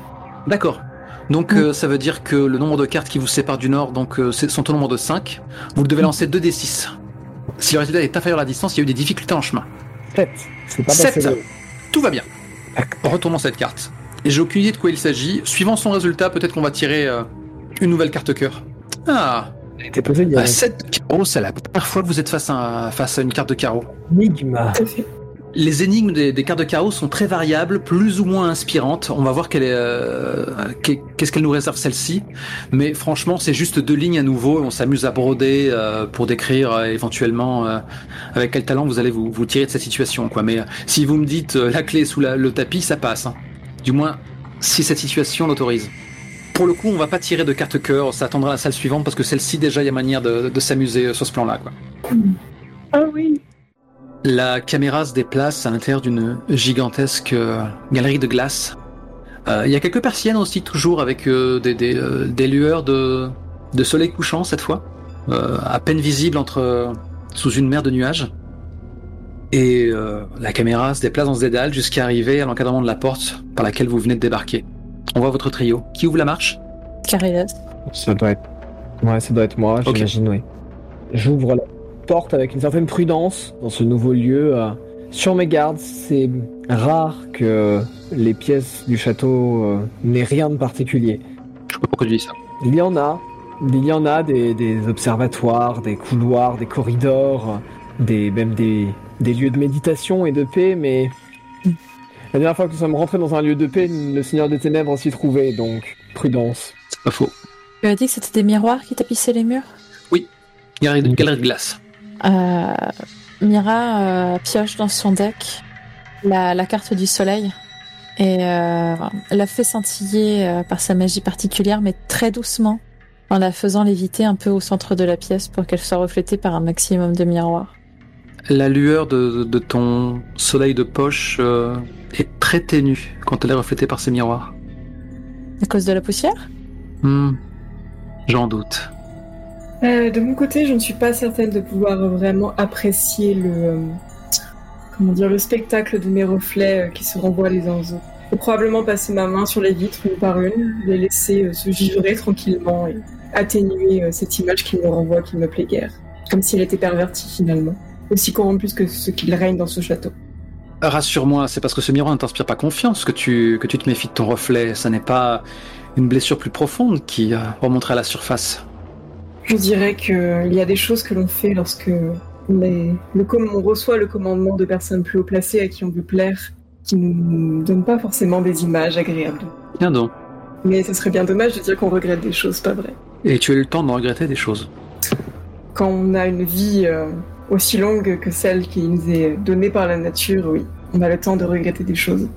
D'accord. Donc, Mm. euh, ça veut dire que le nombre de cartes qui vous séparent du nord donc, euh, c'est- sont au nombre de 5. Vous devez lancer 2d6. Si le résultat est inférieur à la distance, il y a eu des difficultés en chemin. 7. C'est pas Sept. passé loin. Tout va bien. Retournons cette carte. Et j'ai aucune idée de quoi il s'agit. Suivant son résultat, peut-être qu'on va tirer euh, une nouvelle carte cœur. Ah, Elle était posée il y a à 7 de carreau, c'est la première fois que vous êtes face à, face à une carte de carreau. un Les énigmes des, des cartes de carreau sont très variables, plus ou moins inspirantes. On va voir quelle euh, qu'est- qu'est-ce qu'elle nous réserve celle-ci. Mais franchement, c'est juste deux lignes à nouveau. On s'amuse à broder euh, pour décrire euh, éventuellement euh, avec quel talent vous allez vous, vous tirer de cette situation. Quoi. Mais euh, si vous me dites euh, la clé sous la- le tapis, ça passe. hein. Du moins, si cette situation l'autorise. Pour le coup, on va pas tirer de carte cœur. Ça attendra la salle suivante parce que celle-ci déjà, il y a manière de, de s'amuser sur ce plan-là. Ah oui La caméra se déplace à l'intérieur d'une gigantesque euh, galerie de glace. Euh, Il y a quelques persiennes aussi, toujours avec euh, des, des, euh, des lueurs de, de soleil couchant cette fois, euh, à peine visibles entre, sous une mer de nuages. Et euh, la caméra se déplace dans ce dédale jusqu'à arriver à l'encadrement de la porte par laquelle vous venez de débarquer. On voit votre trio. Qui ouvre la marche? Caridas. Ça doit être. Ouais, ça doit être moi, j'imagine, oui. J'ouvre la porte avec une certaine prudence dans ce nouveau lieu. euh, sur mes gardes, c'est rare que les pièces du château euh, n'aient rien de particulier. Je sais pas pourquoi tu dis ça. Il y en a. Il y en a des, des observatoires, des couloirs, des corridors, des, même des, des lieux de méditation et de paix, mais la dernière fois que nous sommes rentrés dans un lieu de paix, le Seigneur des Ténèbres s'y trouvait, donc prudence. C'est pas faux. Tu as dit que c'était des miroirs qui tapissaient les murs? Galerie de, galerie de glace. Euh, Mira euh, pioche dans son deck la, la carte du soleil et euh, la fait scintiller par sa magie particulière, mais très doucement, en la faisant léviter un peu au centre de la pièce pour qu'elle soit reflétée par un maximum de miroirs. La lueur de, de ton soleil de poche est très ténue quand elle est reflétée par ces miroirs. À cause de la poussière? Hmm, J'en doute. Euh, de mon côté, je ne suis pas certaine de pouvoir vraiment apprécier le, euh, comment dire, le spectacle de mes reflets euh, qui se renvoient les uns aux autres. Je vais probablement passer ma main sur les vitres une par une, les laisser se givrer tranquillement et atténuer cette image qui me renvoie, qui me plaît guère. Comme s'il était perverti finalement. Aussi corrompu que ce qu'il règne dans ce château. Rassure-moi, c'est parce que ce miroir ne t'inspire pas confiance que tu, que tu te méfies de ton reflet. Ça n'est pas une blessure plus profonde qui remonterait à la surface. Je dirais qu'il y a des choses que l'on fait lorsque on, est, le, on reçoit le commandement de personnes plus haut placées à qui on veut plaire, qui ne nous donnent pas forcément des images agréables. Bien donc. Mais ce serait bien dommage de dire qu'on regrette des choses, pas vrai. Et tu as eu le temps de regretter des choses. Quand on a une vie euh, aussi longue que celle qui nous est donnée par la nature, oui, on a le temps de regretter des choses.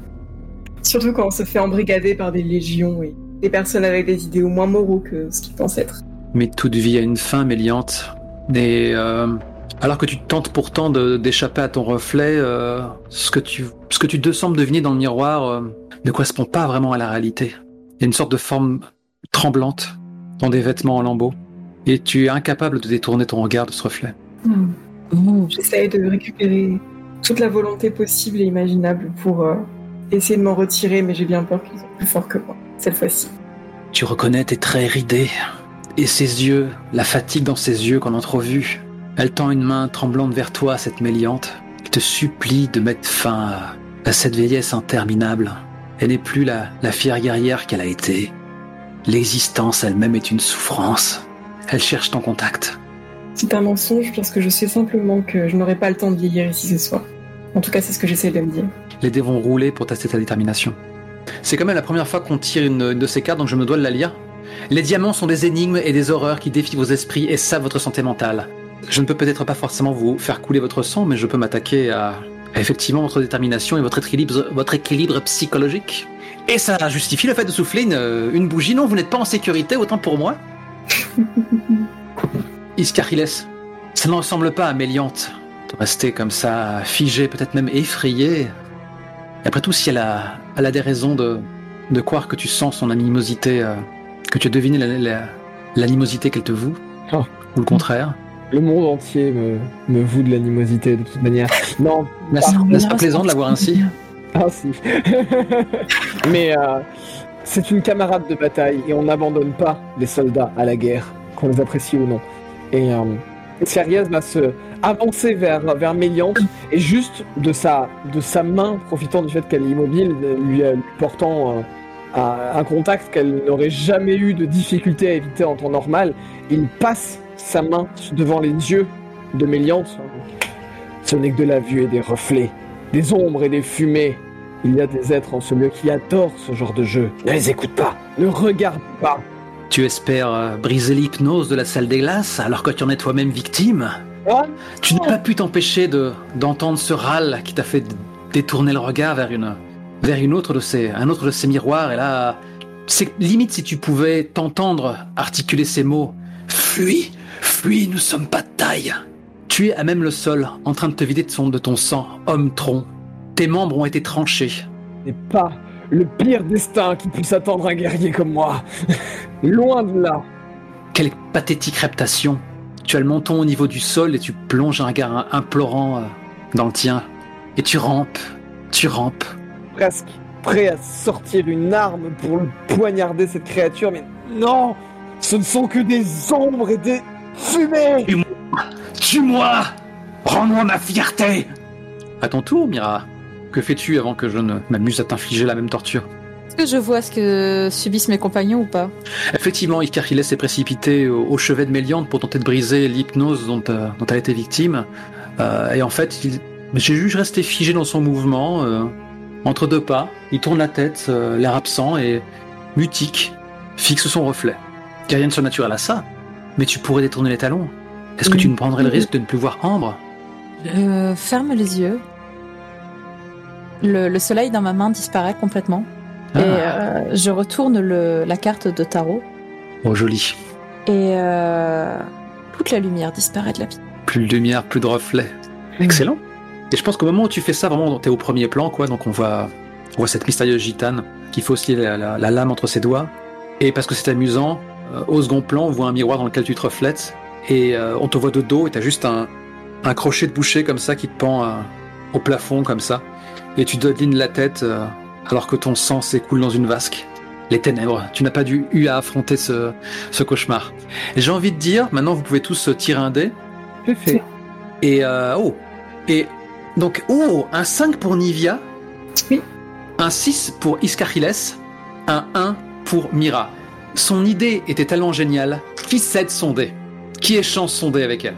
Surtout quand on se fait embrigader par des légions et des personnes avec des idéaux moins moraux que ce qu'ils pensent être. Mais toute vie a une fin, Méliante. Et euh, alors que tu tentes pourtant d'échapper à ton reflet, euh, ce, que tu, ce que tu te sembles deviner dans le miroir euh, ne correspond pas vraiment à la réalité. Il y a une sorte de forme tremblante dans des vêtements en lambeaux. Et tu es incapable de détourner ton regard de ce reflet. Oh. J'essaye de récupérer toute la volonté possible et imaginable pour euh, essayer de m'en retirer, mais j'ai bien peur qu'ils soient plus forts que moi, cette fois-ci. Tu reconnais tes traits ridés et ses yeux, la fatigue dans ses yeux qu'on a entrevue. Elle tend une main tremblante vers toi, cette méliante, et te supplie de mettre fin à, cette vieillesse interminable. Elle n'est plus la, la fière guerrière qu'elle a été. L'existence elle-même est une souffrance. Elle cherche ton contact. C'est un mensonge parce que je sais simplement que je n'aurai pas le temps de vieillir ici ce soir. En tout cas, c'est ce que j'essaie de me dire. Les dés vont rouler pour tester ta détermination. C'est quand même la première fois qu'on tire une, de ces cartes, donc je me dois de la lire. Les diamants sont des énigmes et des horreurs qui défient vos esprits et savent votre santé mentale. Je ne peux peut-être pas forcément vous faire couler votre sang, mais je peux m'attaquer à, effectivement votre détermination et votre équilibre, votre équilibre psychologique. Et ça justifie le fait de souffler une, une bougie. Non, vous n'êtes pas en sécurité, autant pour moi. Iscariles, ça ne ressemble pas à Méliante de rester comme ça, figé, peut-être même effrayé. Et après tout, si elle a, elle a des raisons de, de croire que tu sens son animosité, euh, que tu as deviné l'animosité qu'elle te voue, oh. ou le contraire. Le monde entier me, me voue de l'animosité de toute manière. Non, n'est-ce pas plaisant de la voir ainsi Ah si. Mais euh, c'est une camarade de bataille et on n'abandonne pas les soldats à la guerre, qu'on les apprécie ou non. Et euh, va se avancer vers, vers Méliante et juste de sa, de sa main, profitant du fait qu'elle est immobile, lui, lui portant euh, un contact qu'elle n'aurait jamais eu de difficulté à éviter en temps normal, il passe sa main devant les yeux de Méliante. Ce n'est que de la vue et des reflets, des ombres et des fumées. Il y a des êtres en ce lieu qui adorent ce genre de jeu. Ne les écoute pas, ne regarde pas. Tu espères euh, briser l'hypnose de la salle des glaces alors que tu en es toi-même victime? Tu n'as pas pu t'empêcher de d'entendre ce râle qui t'a fait détourner le regard vers une vers une autre de ces un autre de ces miroirs et là c'est limite si tu pouvais t'entendre articuler ces mots fuis fuis nous sommes pas de taille tu es à même le sol en train de te vider de, son, de ton sang homme tronc tes membres ont été tranchés et pas le pire destin qui puisse attendre un guerrier comme moi. Loin de là. Quelle pathétique reptation. Tu as le menton au niveau du sol et tu plonges un regard implorant euh, dans le tien. Et tu rampes, tu rampes. Presque prêt à sortir une arme pour le poignarder cette créature, mais non Ce ne sont que des ombres et des fumées Tue-moi Tue-moi Rends-moi ma fierté À ton tour, Mira. Que fais-tu avant que je ne m'amuse à t'infliger la même torture? Est-ce que je vois ce que subissent mes compagnons ou pas? Effectivement, Icarchiles s'est précipité au, chevet de Méliante pour tenter de briser l'hypnose dont, euh, dont, elle a été victime. Euh, et en fait, il... j'ai juste resté figé dans son mouvement, euh, entre deux pas. Il tourne la tête, l'air absent et mutique, fixe son reflet. Il n'y a rien de surnaturel à ça, mais tu pourrais détourner les talons. Est-ce que tu ne prendrais le risque de ne plus voir Ambre? Ferme les yeux. Le, soleil dans ma main disparaît complètement. Et ah. euh, je retourne la carte de tarot. Oh, joli. Et euh, toute la lumière disparaît de la vie. Plus de lumière, plus de reflets. Excellent. Et je pense qu'au moment où tu fais ça, vraiment, t'es au premier plan, quoi. Donc on voit, on voit cette mystérieuse gitane qui fait aussi la, lame entre ses doigts. Et parce que c'est amusant, euh, au second plan, on voit un miroir dans lequel tu te reflètes. Et on te voit de dos et t'as juste un, un crochet de boucher comme ça qui te pend au plafond comme ça et tu dolines la tête euh, alors que ton sang s'écoule dans une vasque. Les ténèbres, tu n'as pas dû eu à affronter ce, ce cauchemar. J'ai envie de dire, maintenant vous pouvez tous tirer un dé. C'est fait. Et euh, oh Et donc, oh Un 5 pour Nivia. Oui. Un 6 pour Iscarhiles. Un 1 pour Mira. Son idée était tellement géniale. Qui cède son dé Qui échange son dé avec elle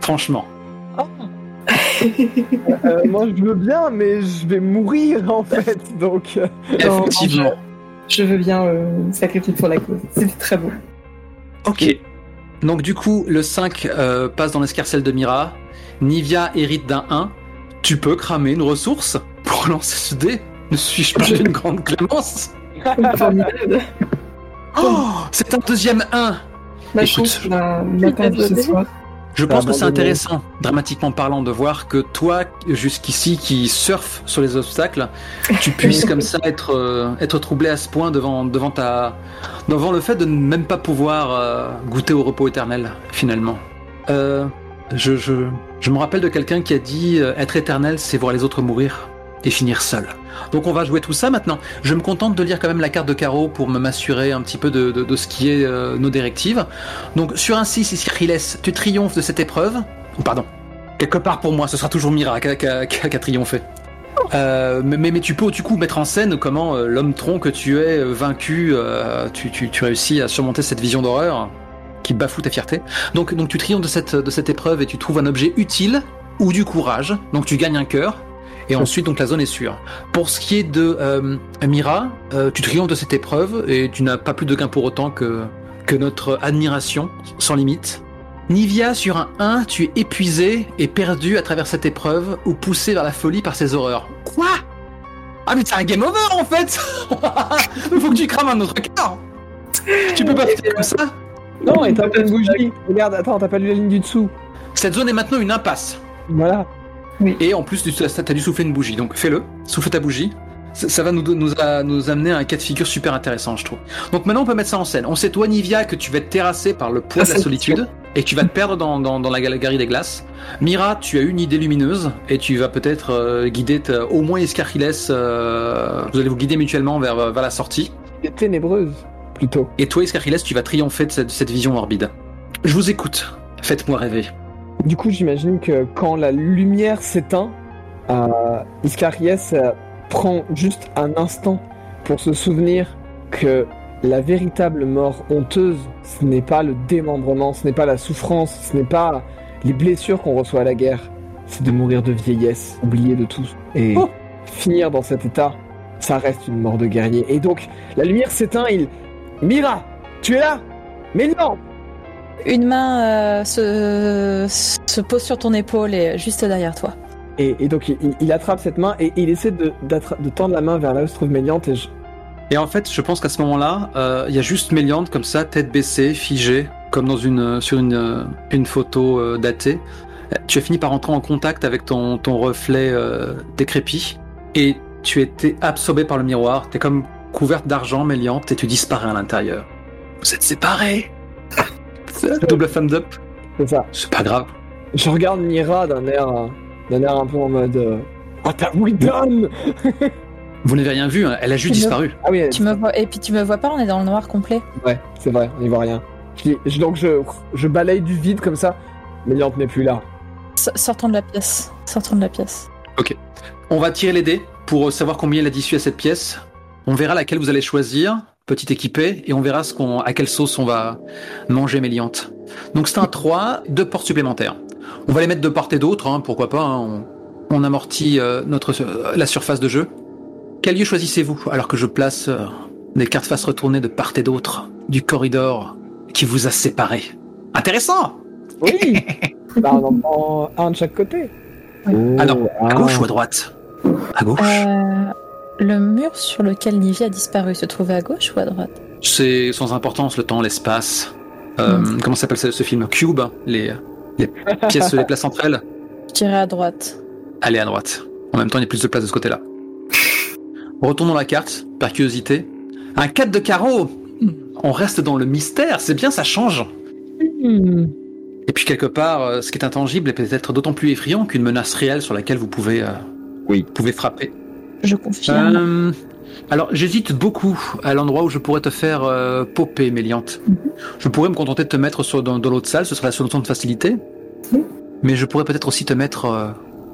Franchement. Euh, moi, je veux bien, mais je vais mourir en fait. Donc, euh, Effectivement. Je veux bien euh, sacrifier pour la cause. C'était très beau. Ok. Donc du coup, le 5 euh, passe dans l'escarcelle de Mira. Nivia hérite d'un 1. Tu peux cramer une ressource pour lancer ce dé Ne suis-je pas une grande clémence? Oh C'est un deuxième 1 Ma Écoute. l'a l'a. Je pense que c'est intéressant, dramatiquement parlant, de voir que toi, jusqu'ici, qui surfe sur les obstacles, tu puisses comme ça être, euh, être troublé à ce point devant, devant, ta, devant le fait de ne même pas pouvoir euh, goûter au repos éternel, finalement. Euh, je, me rappelle de quelqu'un qui a dit euh, être éternel, c'est voir les autres mourir et finir seul. Donc on va jouer tout ça maintenant. Je me contente de lire quand même la carte de carreau pour me m'assurer un petit peu de, ce qui est euh, nos directives. Donc sur un 6, Ischiles, tu triomphes de cette épreuve. Ou pardon, quelque part pour moi, ce sera toujours Mira qui a, triomphé. Euh, mais, tu peux du coup mettre en scène comment l'homme tronc que tu es vaincu, tu réussis à surmonter cette vision d'horreur qui bafoue ta fierté. Donc, donc tu triomphes de cette, de cette épreuve et tu trouves un objet utile ou du courage. Donc tu gagnes un cœur. Et ensuite, donc la zone est sûre. Pour ce qui est de euh, Mira, euh, tu triomphes de cette épreuve et tu n'as pas plus de gain pour autant que, que notre admiration sans limite. Nivia, sur un 1, tu es épuisé et perdu à travers cette épreuve ou poussé vers la folie par ces horreurs. Quoi? Ah mais c'est un game over en fait Il faut que tu crames un autre cœur Tu peux pas faire comme ça non, et t'as pas une bougie. Regarde, attends, t'as pas lu la ligne du dessous. Cette zone est maintenant une impasse. Voilà. Et en plus, tu as dû souffler une bougie, donc fais-le, souffle ta bougie. Ça, ça va nous, nous, a- nous amener à un cas de figure super intéressant, je trouve. Donc maintenant, on peut mettre ça en scène. On sait, toi, Nivia, que tu vas être terrassé par le poids Ah, de la solitude et que tu vas te perdre dans, dans, dans la galerie des glaces. Mira, tu as une idée lumineuse et tu vas peut-être euh, guider au moins Escarchiles. euh, vous allez vous guider mutuellement vers, vers la sortie. Des ténébreuses, plutôt. Et toi, Escarchiles, tu vas triompher de cette, cette vision morbide. Je vous écoute. Faites-moi rêver. Du coup, j'imagine que quand la lumière s'éteint, euh, Iscariès euh, prend juste un instant pour se souvenir que la véritable mort honteuse, ce n'est pas le démembrement, ce n'est pas la souffrance, ce n'est pas les blessures qu'on reçoit à la guerre, c'est de mourir de vieillesse, oublié de tous. Et Oh. finir dans cet état, ça reste une mort de guerrier. Et donc, la lumière s'éteint, il... Mira, tu es là? Mais non Une main euh, se, se pose sur ton épaule et juste derrière toi. Et, et donc il, il attrape cette main et il essaie de, de tendre la main vers là où se trouve Méliante et je... Et en fait, je pense qu'à ce moment-là, euh, il y a juste Méliante comme ça, tête baissée, figée, comme dans une sur une, une photo euh, datée. Tu as fini par entrer en contact avec ton, ton reflet euh, décrépit et tu étais absorbé par le miroir. T'es comme couverte d'argent, Méliante, et tu disparais à l'intérieur. Vous êtes séparés. Double thumbs up. C'est ça. C'est pas grave. Je regarde Mira d'un air, euh, d'un air un peu en mode... euh, Ah t'as we done Vous n'avez rien vu, hein, elle a juste Tu me- disparu. Ah oui, Tu me vois et puis tu me vois pas, on est dans le noir complet. ouais, c'est vrai, on n'y voit rien. Je, donc je, je balaye du vide comme ça. Méliante n'est plus là. S- Sortons de la pièce. Sortons de la pièce. On va tirer les dés pour savoir combien il a d'issue à cette pièce. On verra laquelle vous allez choisir, petit équipé, et on verra ce qu'on, à quelle sauce on va manger Méliante. Donc c'est un 3, deux portes supplémentaires. On va les mettre de part et d'autre, hein, pourquoi pas, hein, on, on amortit euh, notre, euh, la surface de jeu. Quel lieu choisissez-vous alors que je place euh, des cartes face retournées de part et d'autre du corridor qui vous a séparés Intéressant Oui Bah on en prend un de chaque côté. Ah non, à ah. gauche ou à droite? À gauche. Le mur sur lequel Nivia a disparu se trouvait à gauche ou à droite? C'est sans importance le temps, l'espace. Euh, Comment s'appelle ce, ce film? Cube, les, les pièces se déplacent entre elles? Je dirais à droite. Allez à droite. En même temps, il y a plus de place de ce côté-là. Retournons la carte, par curiosité. Un 4 de carreau On reste dans le mystère, c'est bien, ça change. Hmm. Et puis quelque part, euh, ce qui est intangible est peut-être d'autant plus effrayant qu'une menace réelle sur laquelle vous pouvez, euh, Oui. pouvez frapper. Je confirme. Euh, alors, j'hésite beaucoup à l'endroit où je pourrais te faire euh, popper, Méliante. Je pourrais me contenter de te mettre sur, dans, dans l'autre salle, ce serait la solution de facilité. Mais je pourrais peut-être aussi te mettre euh,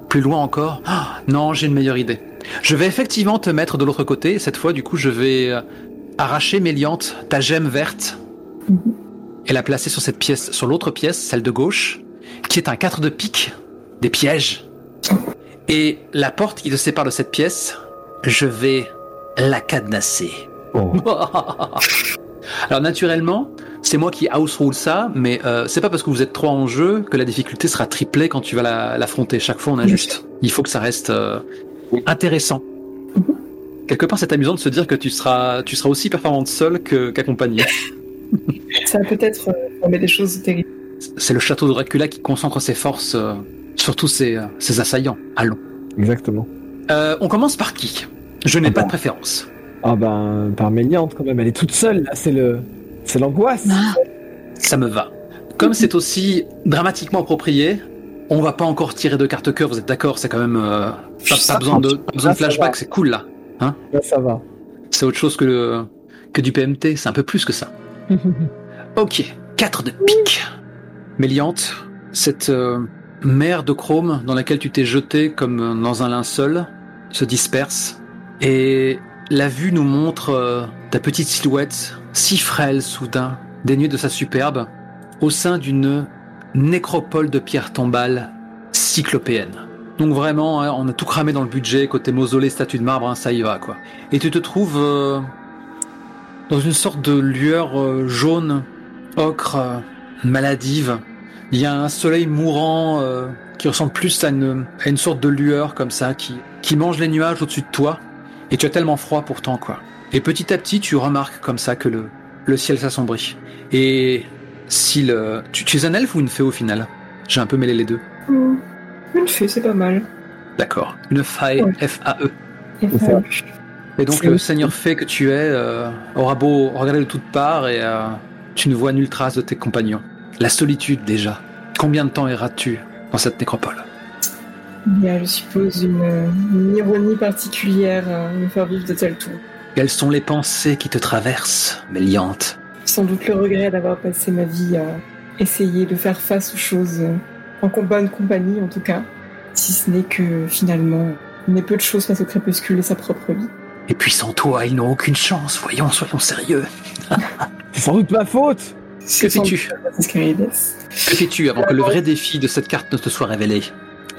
plus loin encore. Ah, non, j'ai une meilleure idée. Je vais effectivement te mettre de l'autre côté. Cette fois, du coup, je vais euh, arracher Méliante, ta gemme verte, Mhm. et la placer sur cette pièce, sur l'autre pièce, celle de gauche, qui est un 4 de pique, des pièges. Et la porte qui te sépare de cette pièce, je vais la cadenasser. Oh. Alors naturellement, c'est moi qui house rule ça, mais euh, c'est pas parce que vous êtes trois en jeu que la difficulté sera triplée quand tu vas la- l'affronter. Chaque fois, on ajuste. Il faut que ça reste euh, intéressant. Quelque part, c'est amusant de se dire que tu seras, tu seras aussi performante seule qu'accompagnée. Ça va peut-être euh, des choses terribles. c'est le château de Dracula qui concentre ses forces euh, sur tous ses, ses assaillants. Allons. Exactement. Euh, on commence par qui? Je n'ai Ah pas de préférence. Ah ben, par Méliante quand même, elle est toute seule, là, c'est le... C'est l'angoisse. Ah, Ça me va. Comme c'est aussi dramatiquement approprié, on va pas encore tirer de carte cœur, vous êtes d'accord? C'est quand même euh, pas, pas besoin de, pas besoin de Ça, ça flashback, va. c'est cool là. Là, ça va. C'est autre chose que, le, que du PMT, c'est un peu plus que ça. Ok, 4 de pique. Méliante, cette euh, mer de chrome dans laquelle tu t'es jeté comme dans un linceul se disperse et la vue nous montre euh, ta petite silhouette si frêle soudain, dénuée de sa superbe, au sein d'une nécropole de pierres tombales cyclopéenne. Donc vraiment, hein, on a tout cramé dans le budget, côté mausolée, statue de marbre, hein, ça y va quoi. Et tu te trouves euh, dans une sorte de lueur euh, jaune, ocre, maladive. Il y a un soleil mourant euh, qui ressemble plus à une, à une sorte de lueur comme ça, qui, qui mange les nuages au-dessus de toi. Et tu as tellement froid pourtant, quoi. Et petit à petit, tu remarques comme ça que le, le ciel s'assombrit. Et si le... Tu, tu es un elfe ou une fée au final? J'ai un peu mêlé les deux. Hmm. Une fée, c'est pas mal. D'accord. Une fae, Ouais. F-A-E. Et donc le seigneur fée que tu es euh, aura beau regarder de toutes parts et euh, tu ne vois nulle trace de tes compagnons. La solitude déjà. Combien de temps erras-tu dans cette nécropole? Il y a, je suppose, une, une ironie particulière à me faire vivre de tels tours. Quelles sont les pensées qui te traversent, Méliante? Sans doute le regret d'avoir passé ma vie à essayer de faire face aux choses euh, en bonne compagnie, en tout cas. Si ce n'est que finalement, il n'est peu de choses face au crépuscule et sa propre vie. Et puis sans toi, ils n'ont aucune chance. Voyons, soyons sérieux. C'est sans doute ma faute. Que fais-tu. Que fais-tu avant que le vrai défi de cette carte ne te soit révélé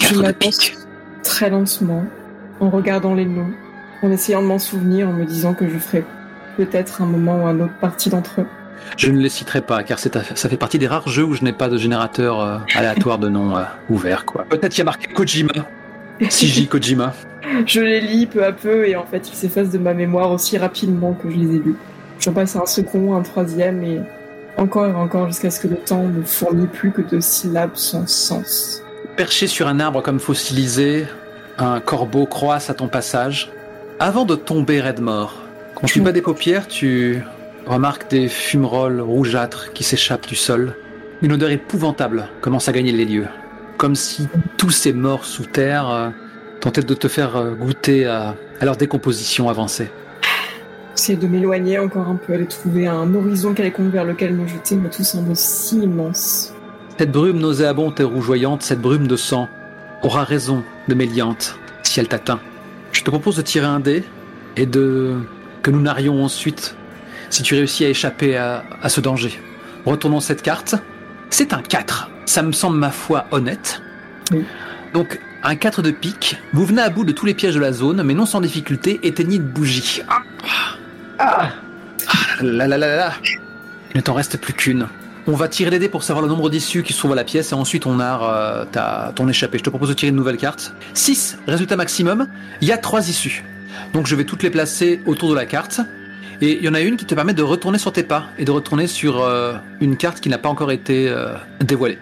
Je Quatre de pique. très lentement, en regardant les noms, en essayant de m'en souvenir, en me disant que je ferai peut-être un moment ou un autre partie d'entre eux. Je ne les citerai pas, car ça fait partie des rares jeux où je n'ai pas de générateur euh, aléatoire de noms euh, ouvert, quoi. Peut-être qu'il y a marqué Kojima. CJ Kojima. Je les lis peu à peu et en fait ils s'effacent de ma mémoire aussi rapidement que je les ai lus. J'en passe un second, un troisième et encore et encore jusqu'à ce que le temps ne fournit plus que de syllabes sans sens. Perché sur un arbre comme fossilisé, un corbeau croasse à ton passage, avant de tomber raide mort. Quand tu bats des paupières, tu remarques des fumerolles rougeâtres qui s'échappent du sol. Une odeur épouvantable commence à gagner les lieux, comme si tous ces morts sous terre euh, tentaient de te faire euh, goûter à, à leur décomposition avancée. J'essaie de m'éloigner encore un peu, de trouver un horizon quelconque vers lequel me jeter, mais tout semble si immense. Cette brume nauséabonde et rougeoyante, cette brume de sang, aura raison de Méliante si elle t'atteint. Je te propose de tirer un dé et de que nous narrions ensuite si tu réussis à échapper à, à ce danger. Retournons cette carte. C'est un 4. Ça me semble ma foi honnête. Oui. Donc un 4 de pique. Vous venez à bout de tous les pièges de la zone, mais non sans difficulté, éteignez une bougie. Ah, Ah Là, là, là, là, là. Il ne t'en reste plus qu'une. On va tirer les dés pour savoir le nombre d'issues qui se trouvent à la pièce et ensuite on a euh, ta, ton échappée. Je te propose de tirer une nouvelle carte. 6, résultat maximum. Il y a 3 issues. Donc je vais toutes les placer autour de la carte. Et il y en a une qui te permet de retourner sur tes pas et de retourner sur euh, une carte qui n'a pas encore été euh, dévoilée.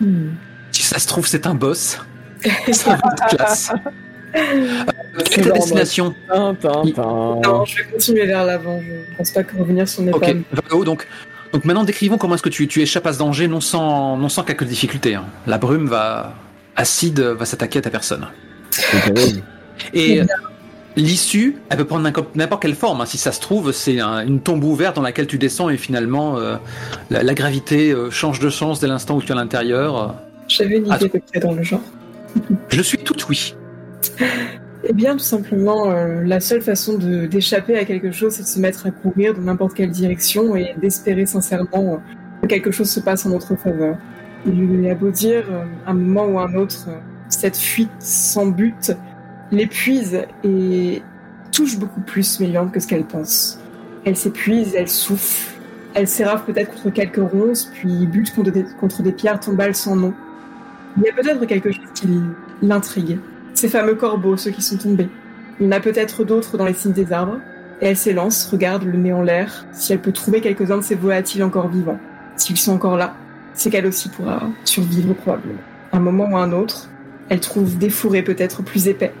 Hmm. Si ça se trouve, c'est un boss. Ça va être classe. Euh, quelle destination Non, je vais continuer vers l'avant, je pense pas que revenir sur mes Ok, donc. Donc maintenant décrivons comment est-ce que tu, tu échappes à ce danger non sans, non sans quelques difficultés. hein. La brume va acide va s'attaquer à ta personne. Et Très l'issue, elle peut prendre n'importe quelle forme. hein. Si ça se trouve, c'est un- une tombe ouverte dans laquelle tu descends et finalement euh, la, la gravité euh, change de sens dès l'instant où tu es à l'intérieur. J'avais une idée près dans le genre. Je suis tout oui. Eh bien, tout simplement, euh, la seule façon d'échapper à quelque chose, c'est de se mettre à courir dans n'importe quelle direction et d'espérer sincèrement euh, que quelque chose se passe en notre faveur. Il a beau dire, euh, un moment ou un autre, cette fuite sans but l'épuise et touche beaucoup plus Méliante que ce qu'elle pense. Elle s'épuise, elle souffle, elle s'érave peut-être contre quelques ronces, puis bute contre des, contre des pierres tombales sans nom. Il y a peut-être quelque chose qui l'intrigue. Ces fameux corbeaux, ceux qui sont tombés. Il y en a peut-être d'autres dans les cimes des arbres. Et elle s'élance, regarde le nez en l'air, si elle peut trouver quelques-uns de ces volatiles encore vivants. S'ils sont encore là, c'est qu'elle aussi pourra survivre probablement. Un moment ou un autre, elle trouve des fourrés peut-être plus épais.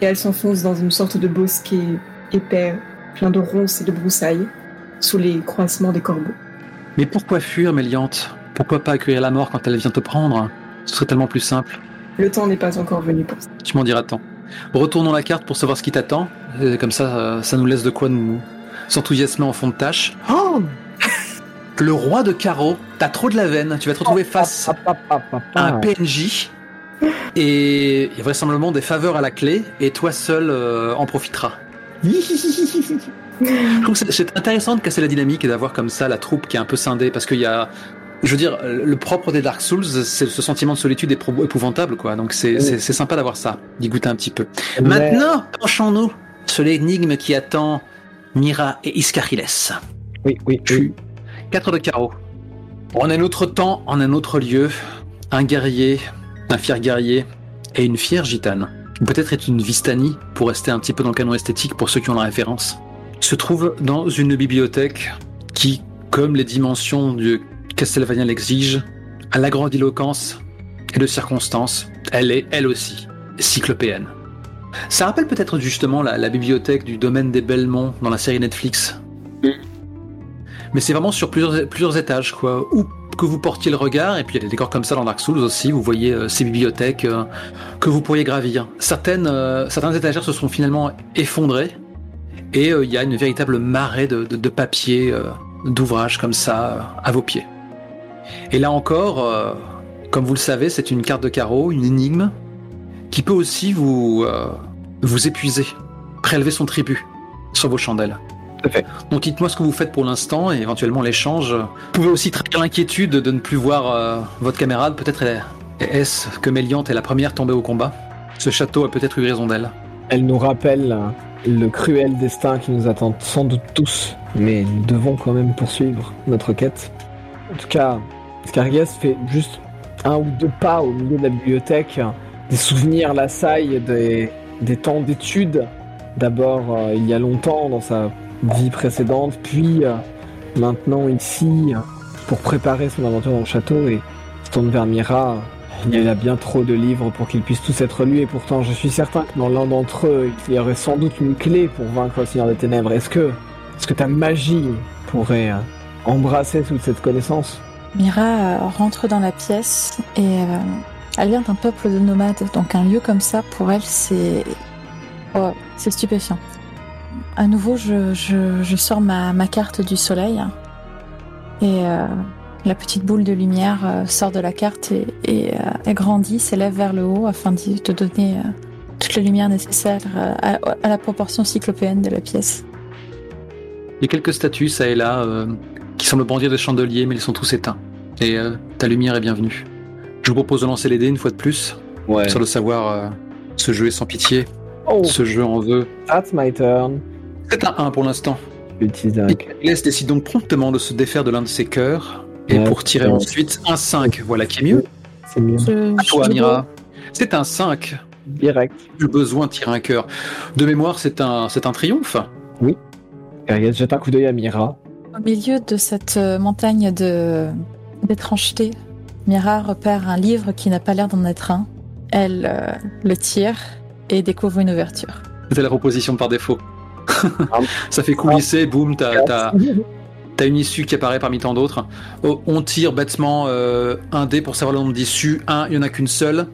Et elle s'enfonce dans une sorte de bosquet épais, plein de ronces et de broussailles, sous les croissements des corbeaux. Mais pourquoi fuir, Méliante? Pourquoi pas accueillir la mort quand elle vient te prendre? Ce serait tellement plus simple. Le temps n'est pas encore venu pour ça. Tu m'en diras tant. Retournons la carte pour savoir ce qui t'attend. Comme ça, euh, ça nous laisse de quoi nous s'enthousiasmer en fond de tâche. Oh Le roi de carreau, t'as trop de la veine. Tu vas te retrouver face Ah, ah, ah, à un. PNJ. Et il y a vraisemblablement des faveurs à la clé, et toi seul euh, en profiteras. Je trouve que c'est intéressant de casser la dynamique et d'avoir comme ça la troupe qui est un peu scindée, parce qu'il y a, je veux dire, le propre des Dark Souls, c'est ce sentiment de solitude épouvantable, quoi. Donc c'est Oui. sympa d'avoir ça, d'y goûter un petit peu. Mais- Maintenant, penchons-nous sur l'énigme qui attend Mira et Iskariles. Oui, oui, oui. 4 de carreau. En un autre temps, en un autre lieu, un guerrier, un fier guerrier et une fière gitane, peut-être est une Vistani, pour rester un petit peu dans le canon esthétique pour ceux qui ont la référence, se trouve dans une bibliothèque qui, comme les dimensions de Castlevania l'exigent, a la grandiloquence et de circonstances, elle est, elle aussi, cyclopéenne. Ça rappelle peut-être justement la, bibliothèque du domaine des Belmont dans la série Netflix. Mais c'est vraiment sur plusieurs, étages, quoi. Où que vous portiez le regard, et puis il y a des décors comme ça dans Dark Souls aussi, vous voyez euh, ces bibliothèques euh, que vous pourriez gravir. Certaines, euh, étagères se sont finalement effondrées, et euh, il y a une véritable marée de, de, de papier, d'ouvrages comme ça, à vos pieds. Et là encore, euh, comme vous le savez, c'est une carte de carreau, une énigme, qui peut aussi vous, euh, vous épuiser, prélever son tribut sur vos chandelles. Tout à fait. Donc dites-moi ce que vous faites pour l'instant et éventuellement l'échange. Vous pouvez aussi trahir l'inquiétude de ne plus voir euh, votre camarade. Peut-être est- est-ce que Méliante est la première tombée au combat? Ce château a peut-être eu raison d'elle. Elle nous rappelle euh, le cruel destin qui nous attend sans doute tous, mais nous devons quand même poursuivre notre quête. En tout cas, Scargas fait juste un ou deux pas au milieu de la bibliothèque, euh, des souvenirs l'assaillent des, des temps d'études. D'abord, euh, il y a longtemps dans sa vie précédente, puis euh, maintenant ici, euh, pour préparer son aventure dans le château et se tourne vers Mira. Il y a bien trop de livres pour qu'ils puissent tous être lus et pourtant je suis certain que dans l'un d'entre eux, il y aurait sans doute une clé pour vaincre le Seigneur des Ténèbres. Est-ce que, est-ce que ta magie pourrait euh, embrasser toute cette connaissance? Mira euh, rentre dans la pièce et euh, elle vient d'un peuple de nomades, donc un lieu comme ça pour elle c'est oh, stupéfiant. À nouveau, je, sors ma, carte du soleil et euh, la petite boule de lumière sort de la carte et, et, grandit, s'élève vers le haut afin de donner toute la lumière nécessaire à, la proportion cyclopéenne de la pièce. Il y a quelques statues, ça et là, qui semblent brandir des chandeliers, mais ils sont tous éteints. Et euh, ta lumière est bienvenue. Je vous propose de lancer les dés une fois de plus, Ouais. sur le savoir, euh, ce jeu est sans pitié, Oh, ce jeu en veut. that's my turn. C'est un 1 pour l'instant. Icarus décide donc promptement de se défaire de l'un de ses cœurs, et Ouais, pour tirer ouais. ensuite un 5, voilà qui est mieux. C'est mieux. Je, À toi, Mira. C'est un 5. Direct. J'ai besoin de tirer un cœur. De mémoire, c'est un, c'est un triomphe. Scargas jette un coup d'œil à Mira. Au milieu de cette euh, montagne de d'étrangeté, Mira repère un livre qui n'a pas l'air d'en être un. Elle euh, le tire et découvre une ouverture. C'était la proposition par défaut. Ça fait coulisser, boum, t'as, t'as- t'as une issue qui apparaît parmi tant d'autres. Oh, on tire bêtement euh, un dé pour savoir le nombre d'issues. Un, il n'y en a qu'une seule.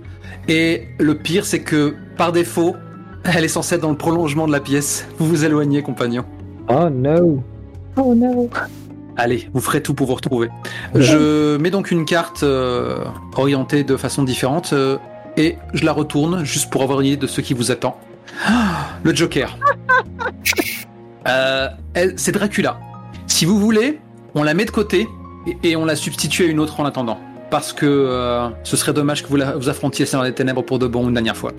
Et le pire, c'est que par défaut, elle est censée être dans le prolongement de la pièce. Vous vous éloignez, compagnon. Oh no. Oh no Allez, vous ferez tout pour vous retrouver. Je mets donc une carte euh, orientée de façon différente euh, et je la retourne juste pour avoir une idée de ce qui vous attend. Ah, le Joker. Euh, c'est Dracula. Si vous voulez, on la met de côté et, et on la substitue à une autre en attendant. Parce que euh, ce serait dommage que vous, la- vous affrontiez ça dans les ténèbres pour de bon une dernière fois.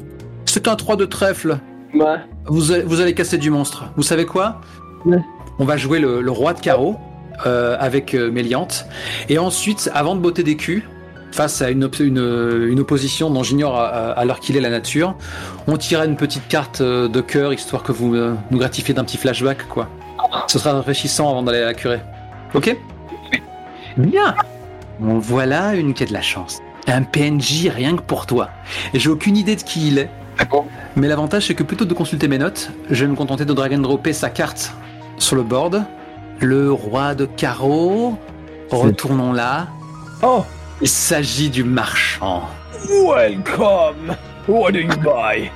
C'est un 3 de trèfle. Ouais. Vous allez, vous allez casser du monstre. Vous savez quoi? Ouais. On va jouer le, le roi de carreau euh, avec euh, Méliante. Et ensuite, avant de botter des culs, face à une, op- une, une opposition dont j'ignore à, à- l'heure qu'il est la nature, on tirera une petite carte euh, de cœur, histoire que vous euh, nous gratifiez d'un petit flashback, quoi. Ce sera rafraîchissant avant d'aller à la curée. Ok? Bien Bon, voilà une qui a de la chance. Un PNJ rien que pour toi. Et j'ai aucune idée de qui il est. Mais l'avantage, c'est que plutôt de consulter mes notes, je vais me contenter de drag and dropper sa carte sur le board. Le roi de carreau. Retournons là. Oh, Il s'agit du marchand. welcome. What do you buy?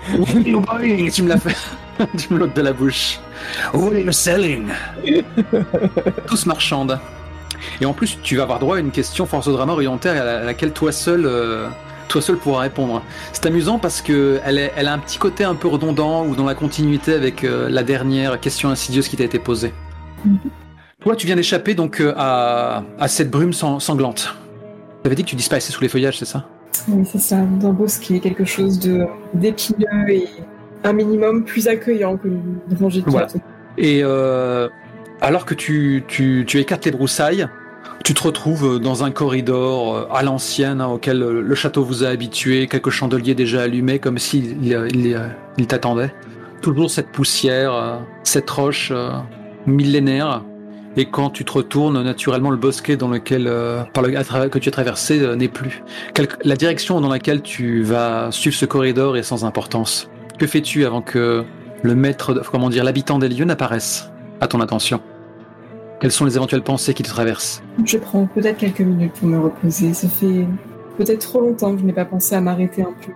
tu me l'as fait. tu me l'ôtes de la bouche. What are you selling? Tous marchandes. Et en plus, tu vas avoir droit à une question force de drama la- à laquelle toi seul, euh, toi seul pourras répondre. C'est amusant parce que elle, est- elle a un petit côté un peu redondant ou dans la continuité avec euh, la dernière question insidieuse qui t'a été posée. Toi, tu viens d'échapper donc euh, à, à cette brume sang- sanglante. Tu avais dit que tu disparaissais sous les feuillages, c'est ça? Oui, c'est ça, d'embosquer quelque chose de d'épineux et un minimum plus accueillant que une rangée de Voilà. Et euh, alors que tu, tu, tu écartes les broussailles, tu te retrouves dans un corridor euh, à l'ancienne hein, auquel euh, le château vous a habitué, quelques chandeliers déjà allumés comme s'il il, euh, t'attendait. Toujours cette poussière, euh, cette roche euh, millénaire. Et quand tu te retournes, naturellement, le bosquet dans lequel, euh, que tu as traversé euh, n'est plus. La direction dans laquelle tu vas suivre ce corridor est sans importance. Que fais-tu avant que le maître, comment dire, l'habitant des lieux n'apparaisse à ton attention? Quelles sont les éventuelles pensées qui te traversent Je prends peut-être quelques minutes pour me reposer. Ça fait peut-être trop longtemps que je n'ai pas pensé à m'arrêter un peu.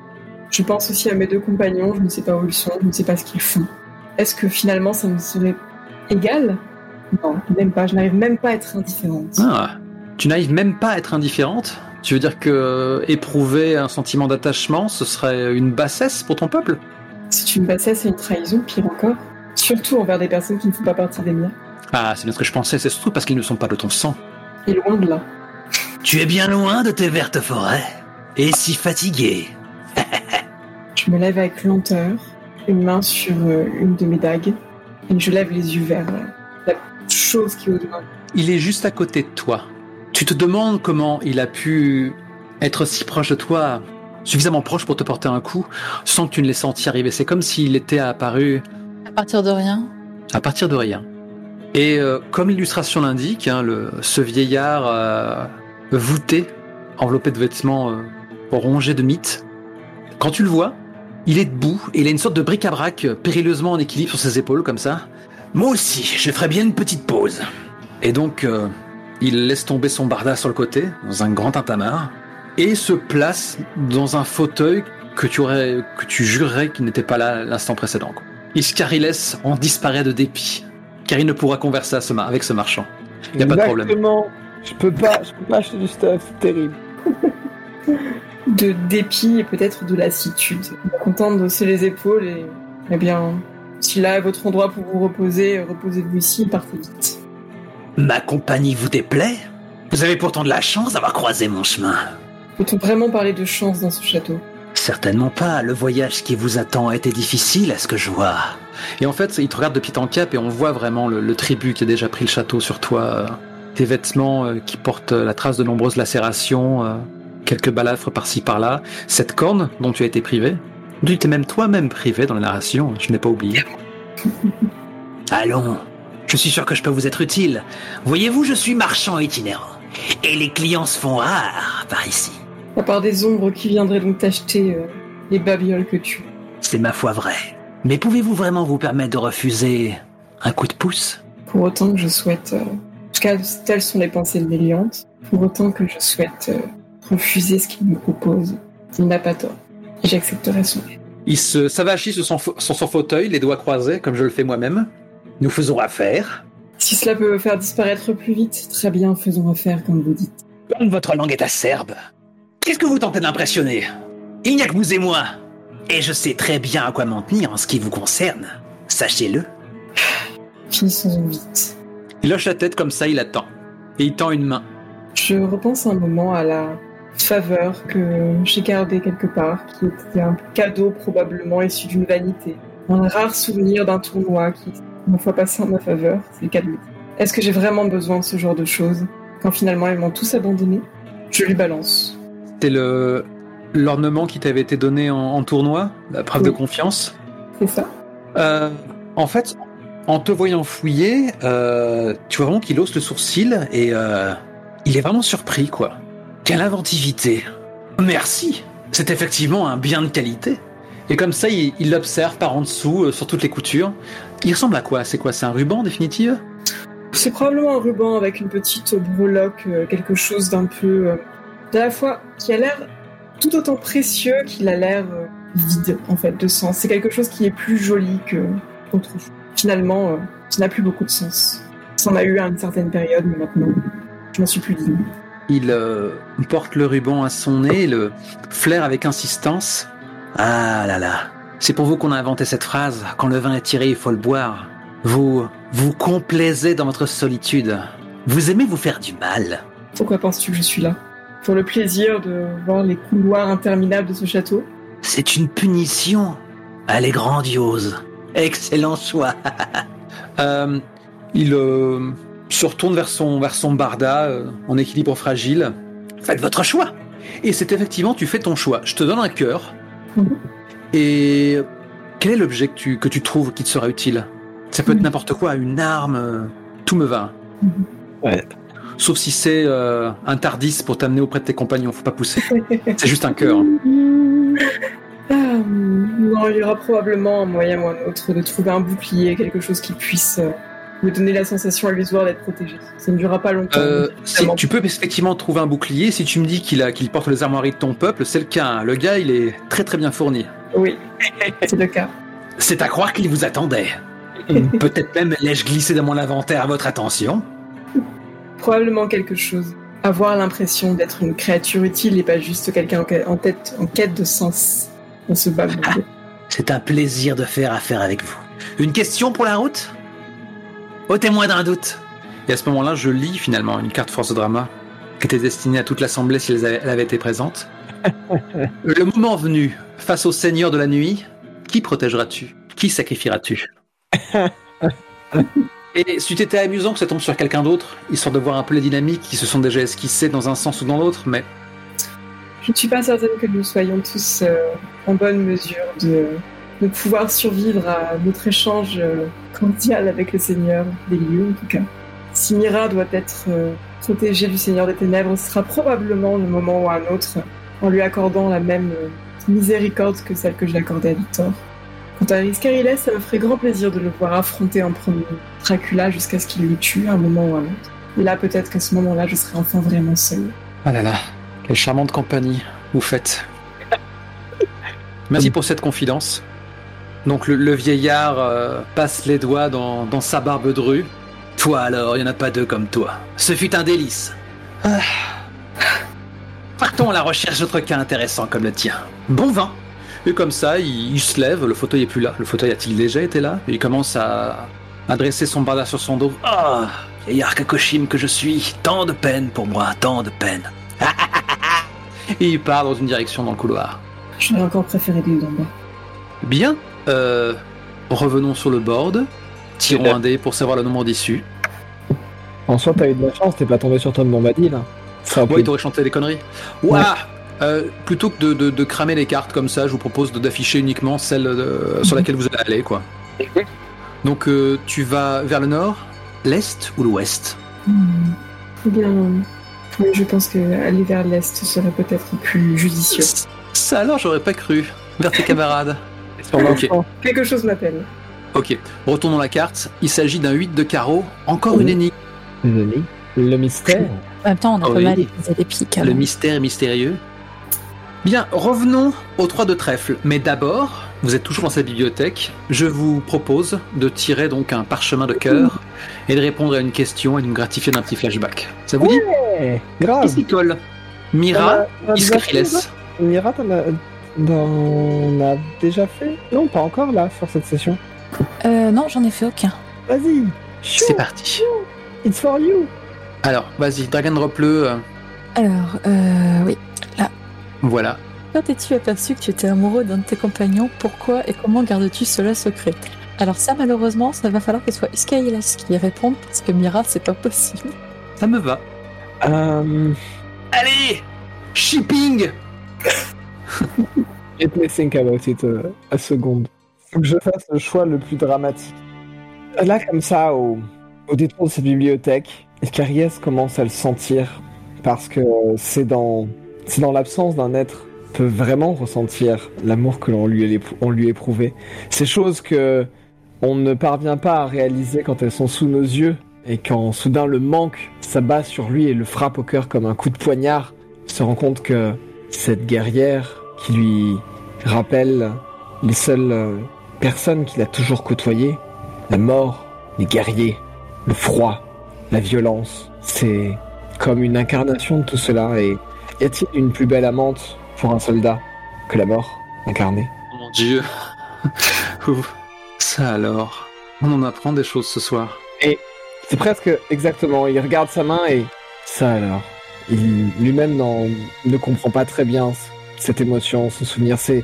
Je pense aussi à mes deux compagnons, je ne sais pas où ils sont, je ne sais pas ce qu'ils font. Est-ce que finalement ça me serait égal? Non, même pas, je n'arrive même pas à être indifférente. Ah, tu n'arrives même pas à être indifférente? Tu veux dire que euh, éprouver un sentiment d'attachement, ce serait une bassesse pour ton peuple? C'est une bassesse et une trahison, pire encore. Surtout envers des personnes qui ne font pas partie des miens. Ah, c'est bien ce que je pensais, c'est surtout parce qu'ils ne sont pas de ton sang. Et loin de là. Tu es bien loin de tes vertes forêts. Et si fatigué. Je me lève avec lenteur, une main sur euh, une de mes dagues, et je lève les yeux vers euh, la chose qui est au-delà. Il est juste à côté de toi. Tu te demandes comment il a pu être si proche de toi, suffisamment proche pour te porter un coup, sans que tu ne l'aies senti arriver. C'est comme s'il était apparu À partir de rien. à partir de rien. Et euh, comme l'illustration l'indique, hein, le, ce vieillard euh, voûté, enveloppé de vêtements euh, rongés de mythes, quand tu le vois, il est debout et il a une sorte de bric-à-brac euh, périlleusement en équilibre sur ses épaules comme ça. Moi aussi, je ferais bien une petite pause. Et donc, euh, il laisse tomber son barda sur le côté, dans un grand tintamarre, et se place dans un fauteuil que tu, aurais, que tu jurerais qu'il n'était pas là l'instant précédent. quoi. Iscariles en disparaît de dépit, car il ne pourra converser à ce mar- avec ce marchand. Y a pas de problème. Exactement. Je peux pas, je peux pas acheter du stuff terrible. De dépit et peut-être de lassitude. Content de hausser les épaules et, eh bien, si là est votre endroit pour vous reposer, reposez-vous ici et partez vite. Ma compagnie vous déplaît? Vous avez pourtant de la chance d'avoir croisé mon chemin. Peut-on vraiment parler de chance dans ce château? Certainement pas. Le voyage qui vous attend a été difficile, à ce que je vois. Et en fait, il te regarde de pied en cap et on voit vraiment le, le tribut qui a déjà pris le château sur toi. euh, tes vêtements euh, qui portent la trace de nombreuses lacérations, euh, quelques balafres par-ci par-là, cette corne dont tu as été privé. Tu t'es même toi-même privé dans la narration, je n'ai pas oublié. Allons. Je suis sûr que je peux vous être utile. Voyez-vous, je suis marchand itinérant. Et les clients se font rares par ici. À part des ombres qui viendraient donc t'acheter euh, les babioles que tu... C'est ma foi vrai. Mais pouvez-vous vraiment vous permettre de refuser un coup de pouce? Pour autant que je souhaite... euh, En tout cas, telles sont les pensées de Méliante. Pour autant que je souhaite euh, refuser ce qu'il me propose, il n'a pas tort. J'accepterai son aide. Il se s'avachit sur son, fa- sur son fauteuil, les doigts croisés, comme je le fais moi-même. Nous faisons affaire. Si cela peut faire disparaître plus vite, très bien, faisons affaire comme vous dites. Comme votre langue est acerbe, qu'est-ce que vous tentez d'impressionner? Il n'y a que vous et moi. Et je sais très bien à quoi m'en tenir en ce qui vous concerne. Sachez-le. Finissons vite. Il hoche la tête comme ça, il attend. Et il tend une main. Je repense un moment à la faveur que j'ai gardée quelque part, qui était un cadeau probablement issu d'une vanité. Un rare souvenir d'un tournoi qui, une fois passé en ma faveur, c'est le cas de dire. Est-ce que j'ai vraiment besoin de ce genre de choses quand finalement ils m'ont tous abandonné Je lui balance. C'était le l'ornement qui t'avait été donné en, en tournoi, la preuve de confiance. C'est ça Euh, en fait, en te voyant fouiller, euh, tu vois vraiment qu'il hausse le sourcil et euh, il est vraiment surpris, quoi. Quelle inventivité. Merci. C'est effectivement un bien de qualité. Et comme ça, il l'observe par en dessous, sur toutes les coutures. Il ressemble à quoi? C'est quoi? C'est un ruban, en définitive? C'est probablement un ruban avec une petite breloque, quelque chose d'un peu. à la fois qui a l'air tout autant précieux qu'il a l'air euh, vide, en fait, de sens. C'est quelque chose qui est plus joli que autre chose. Finalement, euh, ça n'a plus beaucoup de sens. Ça en a eu à une certaine période, mais maintenant, je m'en suis plus digne. Il euh, porte le ruban à son nez le flaire avec insistance. Ah là là. C'est pour vous qu'on a inventé cette phrase. Quand le vin est tiré, il faut le boire. Vous vous complaisez dans votre solitude. Vous aimez vous faire du mal. Pourquoi penses-tu que je suis là? Pour le plaisir de voir les couloirs interminables de ce château C'est une punition. Elle est grandiose. Excellent choix. Euh, il euh, se retourne vers son, vers son barda euh, en équilibre fragile. Faites votre choix. Et c'est effectivement, tu fais ton choix. Je te donne un cœur. Mhm. Et quel est l'objet que tu, que tu trouves qui te sera utile? Ça peut être Mhm. n'importe quoi, une arme, tout me va. Mhm. Ouais. Sauf si c'est euh, un tardis pour t'amener auprès de tes compagnons, faut pas pousser. c'est juste un cœur. Ah, non, il y aura probablement un moyen ou un autre de trouver un bouclier, quelque chose qui puisse euh, me donner la sensation illusoire d'être protégé. Ça ne durera pas longtemps. Euh, si, tu peux effectivement trouver un bouclier. Si tu me dis qu'il porte les armoiries de ton peuple, c'est le cas. hein. Le gars, il est très très bien fourni. Oui, c'est le cas. C'est à croire qu'il vous attendait. Peut-être même l'ai-je glissé dans mon inventaire à votre attention. Probablement quelque chose. Avoir l'impression d'être une créature utile et pas juste quelqu'un en tête, en quête de sens dans ce bas monde. C'est un plaisir de faire affaire avec vous. Une question pour la route? Au témoin d'un doute. Et à ce moment-là, je lis finalement une carte force de drama qui était destinée à toute l'assemblée si elle avait été présente. Le moment venu, face au Seigneur de la nuit, qui protégeras-tu Qui sacrifieras-tu Et si tu étais amusant que ça tombe sur quelqu'un d'autre, histoire de voir un peu les dynamiques qui se sont déjà esquissées dans un sens ou dans l'autre, mais Je ne suis pas certaine que nous soyons tous euh, en bonne mesure de, de pouvoir survivre à notre échange euh, cordial avec le Seigneur des lieux, en tout cas. Si Mira doit être euh, protégée du Seigneur des Ténèbres, ce sera probablement le moment ou un autre en lui accordant la même euh, miséricorde que celle que j'ai accordée à Victor. Quant à Riscariles, ça me ferait grand plaisir de le voir affronter en premier Dracula jusqu'à ce qu'il le tue à un moment ou à un autre. Et là, peut-être qu'à ce moment-là, je serai enfin vraiment seule. Ah là là, quelle charmante compagnie vous faites. Merci pour cette confidence. Donc le, vieillard euh, passe les doigts dans, dans sa barbe de rue. Toi alors, il n'y en a pas deux comme toi. Ce fut un délice. Ah. Partons à la recherche d'autres cas intéressants comme le tien. Bon vin. Et comme ça, il, il se lève, le fauteuil est plus là. Le fauteuil a-t-il déjà été là? Et il commence à, à dresser son barda sur son dos. Ah, vieillard Kakoshim que je suis, tant de peine pour moi, tant de peine. Et il part dans une direction dans le couloir. J'aurais encore préféré des d'en bas. Bien, euh, revenons sur le board. Tirons un dé pour savoir le nombre d'issues. En soi, t'as eu de la chance, t'es pas tombé sur Tom Bombadil. là. Ça aurait Ouais, il t'aurait chanté des conneries. Ouah Euh, plutôt que de, de- de cramer les cartes comme ça, je vous propose d'afficher uniquement celle euh, sur laquelle vous allez aller, quoi. Donc, euh, tu vas vers le nord, l'est ou l'ouest? Hmm. Eh bien, oui, je pense que aller vers l'est serait peut-être plus judicieux. Ça alors, j'aurais pas cru. Vers tes camarades. sur Ok. l'enfant. Quelque chose m'appelle. Ok, retournons la carte. Il s'agit d'un 8 de carreau. Encore une énigme. Désolé. Le mystère. En même temps, on a Ah pas oui. mal des pics. Le mystère mystérieux. Bien, revenons aux 3 de trèfle. Mais d'abord, vous êtes toujours dans cette bibliothèque. Je vous propose de tirer donc un parchemin de cœur et de répondre à une question et de me gratifier d'un petit flashback. Ça vous dit Eh, grave. Qui s'y colle? Mira, On a- on a déjà fait, Iskariles. ça Mira, t'en as... On a déjà fait? Non, pas encore là, sur cette session. Euh, non, j'en ai fait aucun. Vas-y. C'est Chou, parti. It's for you. Alors, vas-y, Dragon Drop le. euh, Alors, euh, oui. Voilà. Quand t'es-tu aperçu que tu étais amoureux d'un de tes compagnons? Pourquoi et comment gardes-tu cela secret? Alors ça, malheureusement, ça va falloir que ce soit Iskailas qui y réponde, parce que Mira, c'est pas possible. Ça me va. Euh... Allez Shipping Let me think about it euh, a seconde. Faut que je fasse le choix le plus dramatique. Là, comme ça, au, au détour de cette bibliothèque, Iscariès commence à le sentir parce que c'est dans, c'est dans l'absence d'un être peut vraiment ressentir l'amour que l'on lui, on lui éprouvait. Ces choses que on ne parvient pas à réaliser quand elles sont sous nos yeux et quand soudain le manque s'abat sur lui et le frappe au cœur comme un coup de poignard, se rend compte que cette guerrière qui lui rappelle les seules euh, personnes qu'il a toujours côtoyées, la mort, les guerriers, le froid, la violence, c'est comme une incarnation de tout cela et y a-t-il une plus belle amante pour un soldat que la mort incarnée? Oh mon dieu. Ouf. Ça alors. On en apprend des choses ce soir. C'est presque exactement, il regarde sa main et ça alors. Il lui-même n'en- ne comprend pas très bien cette émotion, ce souvenir. C'est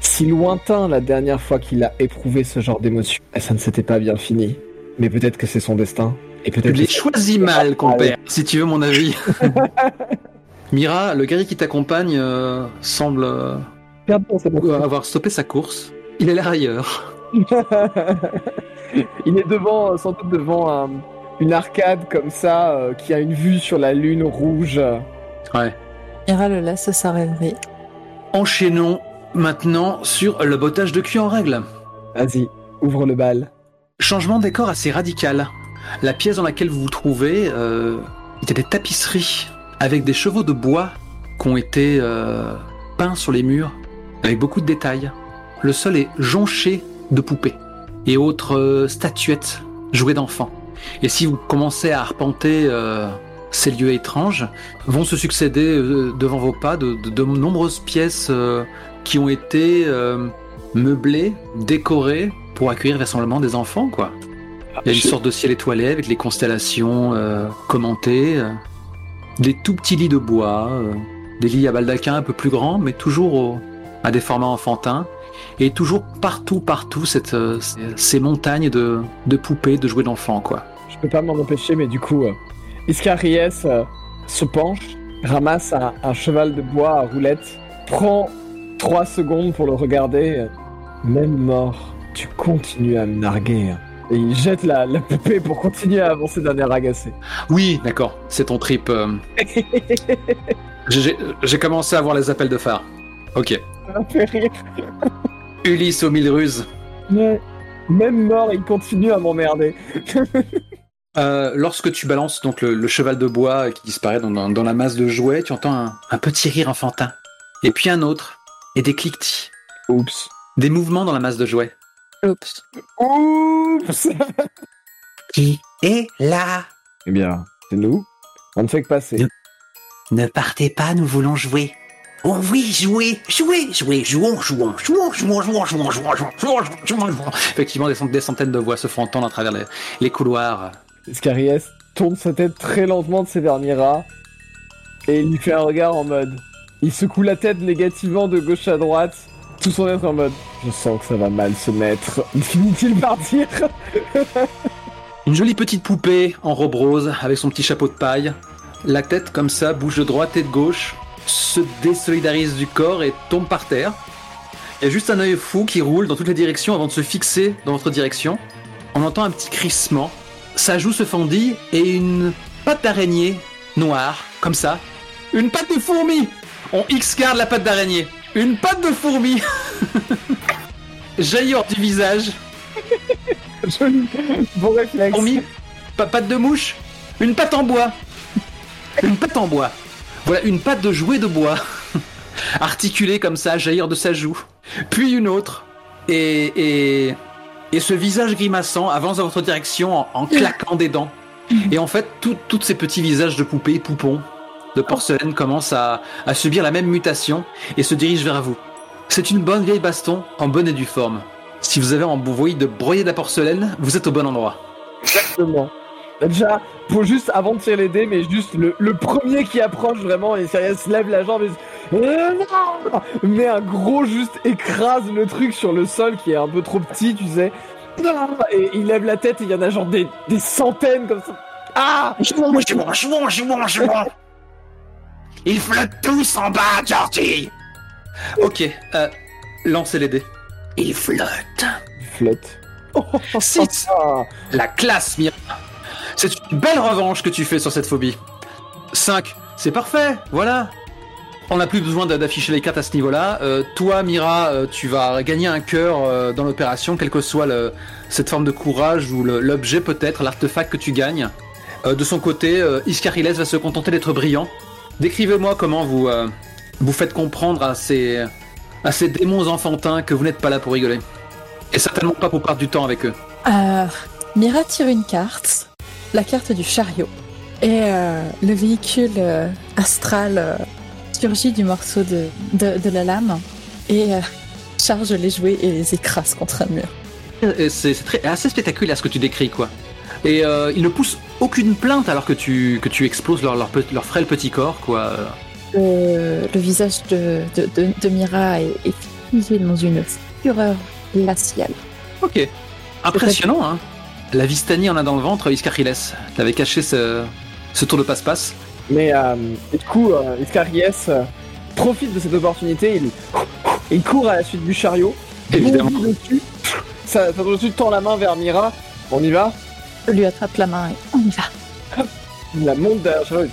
si lointain la dernière fois qu'il a éprouvé ce genre d'émotion. Et ça ne s'était pas bien fini. Mais peut-être que c'est son destin. Et Tu peut-être l'as que choisi mal, compère, si tu veux mon avis. Mira, le guerrier qui t'accompagne euh, semble euh, Pardon, bon. avoir stoppé sa course. Il a l'air ailleurs. il est devant, sans doute devant un- une arcade comme ça, euh, qui a une vue sur la lune rouge. Ouais. Mira le laisse s'arrêter. Enchaînons maintenant sur le bottage de cul en règle. Vas-y, ouvre le bal. Changement de décor assez radical. La pièce dans laquelle vous vous trouvez euh, était des tapisseries avec des chevaux de bois qui ont été euh, peints sur les murs avec beaucoup de détails. Le sol est jonché de poupées et autres euh, statuettes jouées d'enfants. Et si vous commencez à arpenter euh, ces lieux étranges, vont se succéder devant vos pas de, de- de nombreuses pièces qui ont été meublées, décorées pour accueillir vraisemblablement des enfants, quoi. Il y a une sorte de ciel étoilé avec les constellations commentées, des tout petits lits de bois, euh, des lits à baldaquin un peu plus grands, mais toujours à des formats enfantins, et toujours partout, partout, euh, ces, montagnes de, poupées, de jouets d'enfants, quoi. Je peux pas m'en empêcher, mais du coup, euh, Iscariès se penche, ramasse un, un cheval de bois à roulette, prend trois secondes pour le regarder. Même mort, tu continues à me narguer. Et il jette la, la poupée pour continuer à avancer d'un air agacé. Oui, d'accord, c'est ton trip. euh. J'ai j'ai commencé à voir les appels de phare. Ok. Ça fait rire. Ulysse aux mille ruses. Ouais. Même mort, il continue à m'emmerder. Euh, lorsque tu balances donc le, le cheval de bois qui disparaît dans, dans- dans la masse de jouets, tu entends un, un petit rire enfantin. Et puis un autre. Et des cliquetis. Oups. Des mouvements dans la masse de jouets. Oups. Oups Qui est là Eh bien, c'est nous. On ne fait que passer. Ne partez pas, nous voulons jouer. Oh oui, jouer, jouer, jouer, jouons, jouons, jouons, jouons, jouons, jouons, jouons, jouons, jouons, jouons, jouons. Effectivement, des, cent- des centaines de voix se font entendre à travers les, les couloirs. Iscariès tourne sa tête très lentement de ses derniers rats et il lui fait un regard en mode. Il secoue la tête négativement de gauche à droite, tout son être en mode. Je sens que ça va mal se mettre. Finit-il par dire Une jolie petite poupée en robe rose avec son petit chapeau de paille. La tête comme ça bouge de droite et de gauche, se désolidarise du corps et tombe par terre. Il y a juste un œil fou qui roule dans toutes les directions avant de se fixer dans votre direction. On entend un petit crissement. Sa joue se fendit et une patte d'araignée noire, comme ça. Une patte de fourmi On X-garde la patte d'araignée. Une patte de fourmi Jaillit hors du visage. Joli. Bon réflexe. Fourmi, pa- patte de mouche, une patte en bois. Une patte en bois. Voilà, une patte de jouet de bois. Articulée comme ça, jaillir de sa joue. Puis une autre. Et, et Et ce visage grimaçant avance dans votre direction en, en claquant des dents. Et en fait, tout- tous ces petits visages de poupées, poupons, de porcelaine commencent à, à subir la même mutation et se dirigent vers vous. C'est une bonne vieille baston en bonne et due forme. Si vous avez envie de broyer de la porcelaine, vous êtes au bon endroit. Exactement. Déjà, pour juste avant de tirer les dés, mais juste le, le premier qui approche vraiment et sérieux se lève la jambe et se- Euh, non met un gros juste écrase le truc sur le sol qui est un peu trop petit, tu sais. Et il lève la tête et il y en a genre des, des centaines comme ça. Ah Je mange, je mange, je mange, je mange, je mange. Ils flottent tous en bas, Georgie. Ok, euh, lancez les dés. Ils flottent. Il flotte. 6 Ah, La classe, Mira C'est une belle revanche que tu fais sur cette phobie. 5 C'est parfait, voilà on n'a plus besoin d'a- d'afficher les cartes à ce niveau-là. Euh, toi, Mira, euh, tu vas gagner un cœur euh, dans l'opération, quelle que soit le- cette forme de courage ou l'objet peut-être, l'artefact que tu gagnes. Euh, de son côté, euh, Iskariles va se contenter d'être brillant. Décrivez-moi comment vous, euh, vous faites comprendre à ces, à ces démons enfantins que vous n'êtes pas là pour rigoler. Et certainement pas pour perdre du temps avec eux. Euh, Mira tire une carte, la carte du chariot. Et euh, le véhicule astral surgit du morceau de, de, de la lame et charge les jouets et les écrase contre un mur. C'est assez spectaculaire ce que tu décris, quoi. Et euh, ils ne poussent aucune plainte alors que tu, que tu exploses leur, leur, pe- leur frêle petit corps, quoi. Le, le visage de, de, de, de Mira est, est figé dans une fureur glaciale. Ok. Impressionnant, hein. La Vistani en a dans le ventre, Iskariles. T'avais caché ce, ce tour de passe-passe. Mais euh, et du coup, euh, Iscariès euh, profite de cette opportunité, il, il court à la suite du chariot, Évidemment. dessus, ça, ça dessus tend la main vers Mira, on y va, lui attrape la main et on y va. il la monte derrière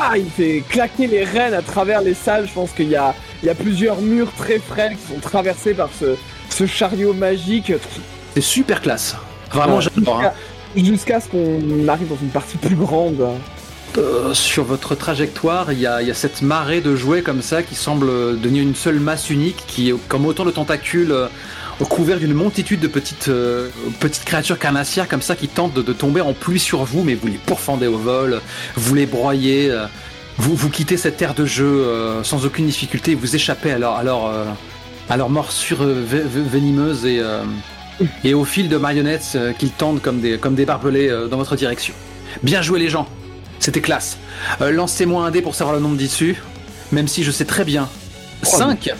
Ah, il fait claquer les rênes à travers les salles, je pense qu'il y a, il y a plusieurs murs très frêles qui sont traversés par ce, ce chariot magique, C'est super classe. Vraiment, Ouais. j'adore. hein. jusqu'à ce qu'on arrive dans une partie plus grande. Euh, sur votre trajectoire, il y, y a cette marée de jouets comme ça qui semble devenir une seule masse unique, qui est comme autant de tentacules couverts d'une multitude de petites, euh, petites créatures carnassières comme ça qui tentent de, de tomber en pluie sur vous, mais vous les pourfendez au vol, vous les broyez, euh, vous, vous quittez cette terre de jeu euh, sans aucune difficulté, vous échappez à leur, à leur, à leur morsure venimeuse et, et au fil de marionnettes qu'ils tendent comme des, comme des barbelés dans votre direction. Bien joué les gens c'était classe. Lancez-moi un dé pour savoir le nombre d'issues, même si je sais très bien. 5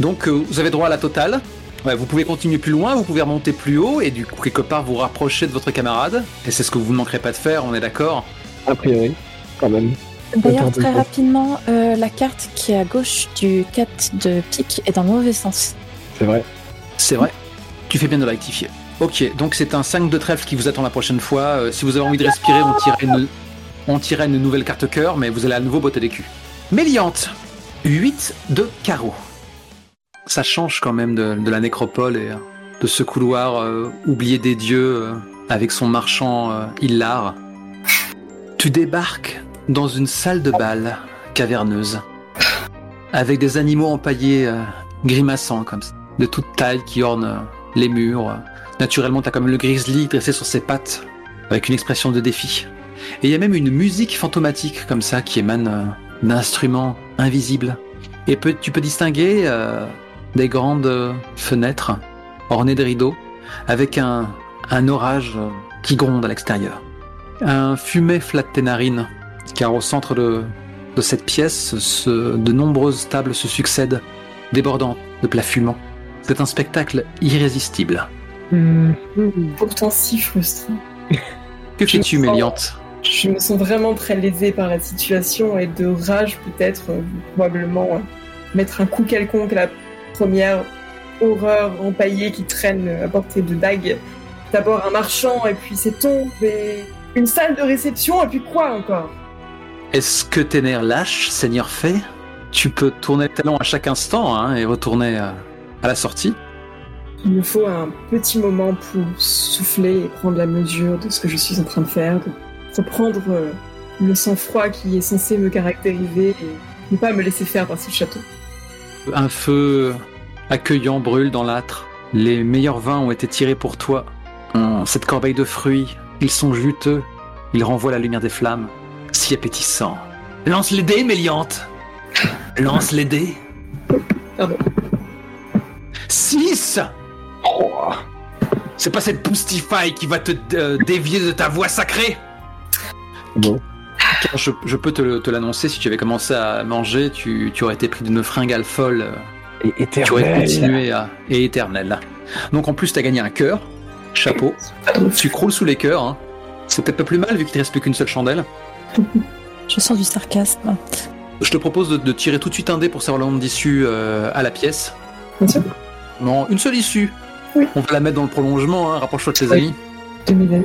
Donc vous avez droit à la totale. Ouais, vous pouvez continuer plus loin, vous pouvez remonter plus haut et du coup quelque part vous rapprocher de votre camarade. Et c'est ce que vous ne manquerez pas de faire, on est d'accord A priori, quand même. D'ailleurs, très rapidement, euh, la carte qui est à gauche du 4 de pique est dans le mauvais sens. C'est vrai. C'est vrai. Tu fais bien de le rectifier. Ok, donc c'est un 5 de trèfle qui vous attend la prochaine fois. Euh, si vous avez envie de respirer, on tirait une, on tirait une nouvelle carte cœur, mais vous allez à nouveau botter des culs. Méliante 8 de carreau. Ça change quand même de, la nécropole et euh, de ce couloir euh, oublié des dieux euh, avec son marchand euh. Tu débarques dans une salle de bal caverneuse avec des animaux empaillés grimaçants comme ça, de toute taille qui ornent les murs. Naturellement, t'as comme le grizzly dressé sur ses pattes avec une expression de défi. Et il y a même une musique fantomatique comme ça qui émane d'instruments invisibles. Et tu peux distinguer des grandes fenêtres ornées de rideaux avec un, un orage qui gronde à l'extérieur. Un fumet flatte tes narines car au centre de, de cette pièce, ce- de nombreuses tables se succèdent, débordant de plats fumants. C'est un spectacle irrésistible. Pourtant si frustrant. Que fais-tu, Méliante? Je me sens vraiment très lésée par la situation et de rage peut-être, euh, probablement euh, mettre un coup quelconque à la première horreur empaillée qui traîne à portée de dague. D'abord un marchand et puis ses tombes et une salle de réception et puis quoi encore? Est-ce que tes nerfs lâchent, Seigneur Fée Tu peux tourner le talon à chaque instant hein, et retourner euh, à la sortie. Il me faut un petit moment pour souffler et prendre la mesure de ce que je suis en train de faire, de reprendre euh, le sang-froid qui est censé me caractériser et ne pas me laisser faire par ce château. Un feu accueillant brûle dans l'âtre. Les meilleurs vins ont été tirés pour toi. Cette corbeille de fruits, ils sont juteux. Ils renvoient la lumière des flammes. Si appétissant. Lance les dés, Méliante Lance les dés. Pardon. 6 C'est pas cette Boostify qui va te euh, dévier de ta voix sacrée Bon. Car je, je peux te, l'annoncer, si tu avais commencé à manger, tu, tu aurais été pris d'une fringale folle. Et Tu aurais éternel. continué à... Et éternel. Donc en plus, t'as gagné un cœur, chapeau. Tu croules sous les cœurs. Hein. C'est peut-être pas plus mal vu qu'il te reste plus qu'une seule chandelle. Je sens du sarcasme. Je te propose de, de tirer tout de suite un dé pour savoir le nombre d'issues euh, à la pièce. Bien sûr. Non, une seule issue. Oui. On va la mettre dans le prolongement, hein. rapproche-toi de tes Oui. amis. De mes amis.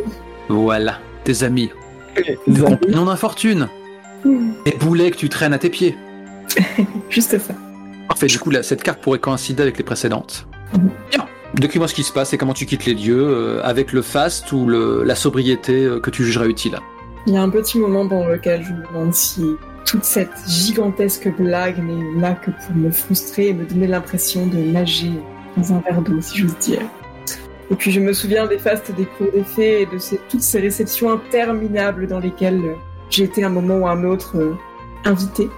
Voilà, tes amis. Les amis. Compagnon d'infortune. Hmm, Et boulets que tu traînes à tes pieds. Juste ça. Parfait, du coup, cette carte pourrait coïncider avec les précédentes. Bien. Décris-moi ce qui se passe et comment tu quittes les lieux, euh, avec le faste ou la sobriété euh, que tu jugerais utile? Il y a un petit moment dans lequel je me demande si toute cette gigantesque blague n'est là que pour me frustrer et me donner l'impression de nager dans un verre d'eau, si j'ose dire. Et puis je me souviens des fastes des cours des fées et de toutes ces réceptions interminables dans lesquelles j'ai été un moment ou un autre euh, invité.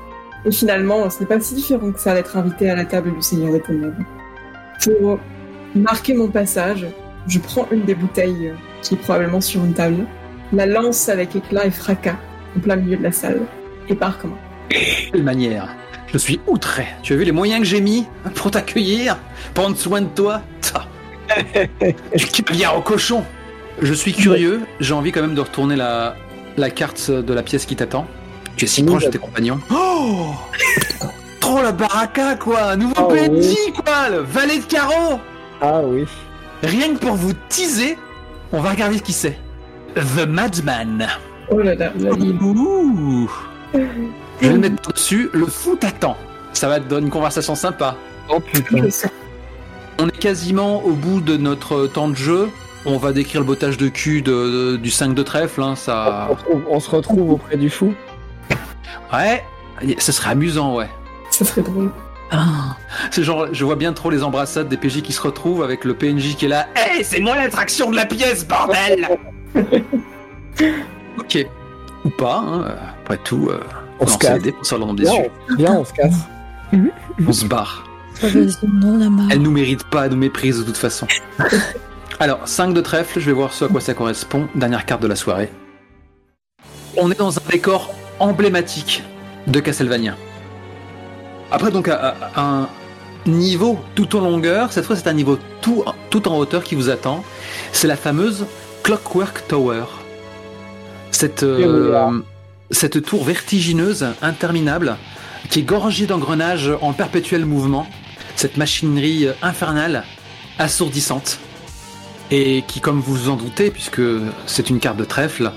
Et finalement, ce n'est pas si différent que ça d'être invité à la table du Seigneur des Ténèbres. Pour marquer mon passage, je prends une des bouteilles euh, qui est probablement sur une table, la lance avec éclat et fracas en plein milieu de la salle et pars comme un. Quelle manière Je suis outré. Tu as vu les moyens que j'ai mis pour t'accueillir, prendre soin de toi? Ta. Tu viens au cochon Je suis curieux, j'ai envie quand même de retourner la, la carte de la pièce qui t'attend. Tu es si proche de tes compagnons. Oh Trop la baraka quoi Nouveau Ah PNJ oui. quoi Le valet de carreau Ah oui. Rien que pour vous teaser, on va regarder qui c'est. The Madman. Oh là là, la. Ouh Je vais le mettre dessus, le fou t'attend. Ça va te donner une conversation sympa. Oh putain. On est quasiment au bout de notre temps de jeu. On va décrire le bottage de cul de- de- du 5 de trèfle. Hein, On, ça... retrouve- on se retrouve auprès du fou. Ouais, ce serait amusant, ouais. Ça serait drôle. C'est genre, je vois bien trop les embrassades des PJ qui se retrouvent avec le PNJ qui est là. Hé, c'est moi l'attraction de la pièce, bordel Ok. Ou pas, hein. Après tout, euh, On se lancer casse. pour savoir le nombre d'issues. on, viens, on se casse. On se barre. Elle nous mérite pas, elle nous méprise de toute façon. Alors, 5 de trèfle, je vais voir ce à quoi ça correspond. Dernière carte de la soirée. On est dans un décor emblématique de Castlevania. Après, donc, à, à- à un niveau tout en longueur, cette fois, c'est un niveau tout, tout en hauteur qui vous attend. C'est la fameuse Clockwork Tower. Cette, euh, cette tour vertigineuse, interminable, qui est gorgée d'engrenages en perpétuel mouvement cette machinerie infernale, assourdissante, et qui, comme vous vous en doutez, puisque c'est une carte de trèfle,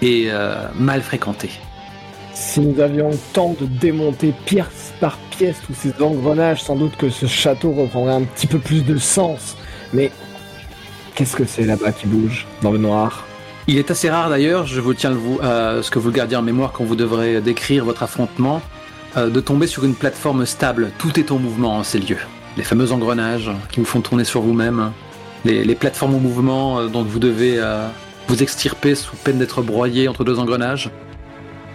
est euh, mal fréquentée. Si nous avions le temps de démonter pièce par pièce tous ces engrenages, sans doute que ce château reprendrait un petit peu plus de sens. Mais qu'est-ce que c'est là-bas qui bouge dans le noir? Il est assez rare d'ailleurs, je vous tiens à ce que vous le gardiez en mémoire quand vous devrez décrire votre affrontement, euh, de tomber sur une plateforme stable. Tout est en mouvement en ces lieux. Les fameux engrenages qui vous font tourner sur vous-même, les, plateformes en mouvement euh, dont vous devez euh, vous extirper sous peine d'être broyé entre deux engrenages.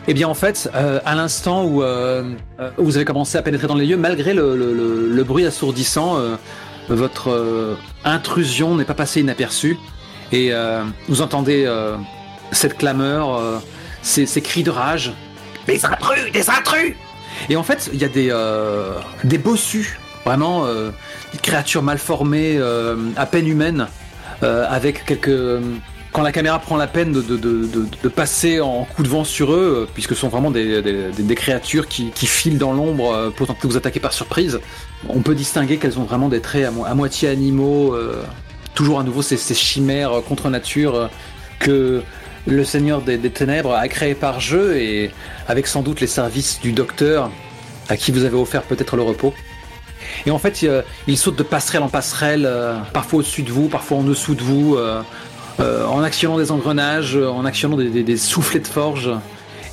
Eh bien en fait, euh, à l'instant où, euh, euh, où vous avez commencé à pénétrer dans les lieux, malgré le, bruit assourdissant, votre intrusion n'est pas passée inaperçue. Et vous entendez cette clameur, ces, cris de rage. Des intrus, des intrus Et en fait, il y a des, des bossus, vraiment des créatures mal formées, euh, à peine humaines, avec quelques. Quand la caméra prend la peine de, de, de, de- passer en coup de vent sur eux, euh, puisque ce sont vraiment des, des, créatures qui, qui filent dans l'ombre euh, pour tenter de vous attaquer par surprise, on peut distinguer qu'elles ont vraiment des traits à, mo- à moitié animaux, euh, toujours à nouveau ces, chimères contre nature que le Seigneur des, des Ténèbres a créé par jeu et avec sans doute les services du docteur à qui vous avez offert peut-être le repos. Et en fait, euh, il saute de passerelle en passerelle, parfois au-dessus de vous, parfois en dessous de vous, en actionnant des engrenages, euh, en actionnant des, des- des soufflets de forge.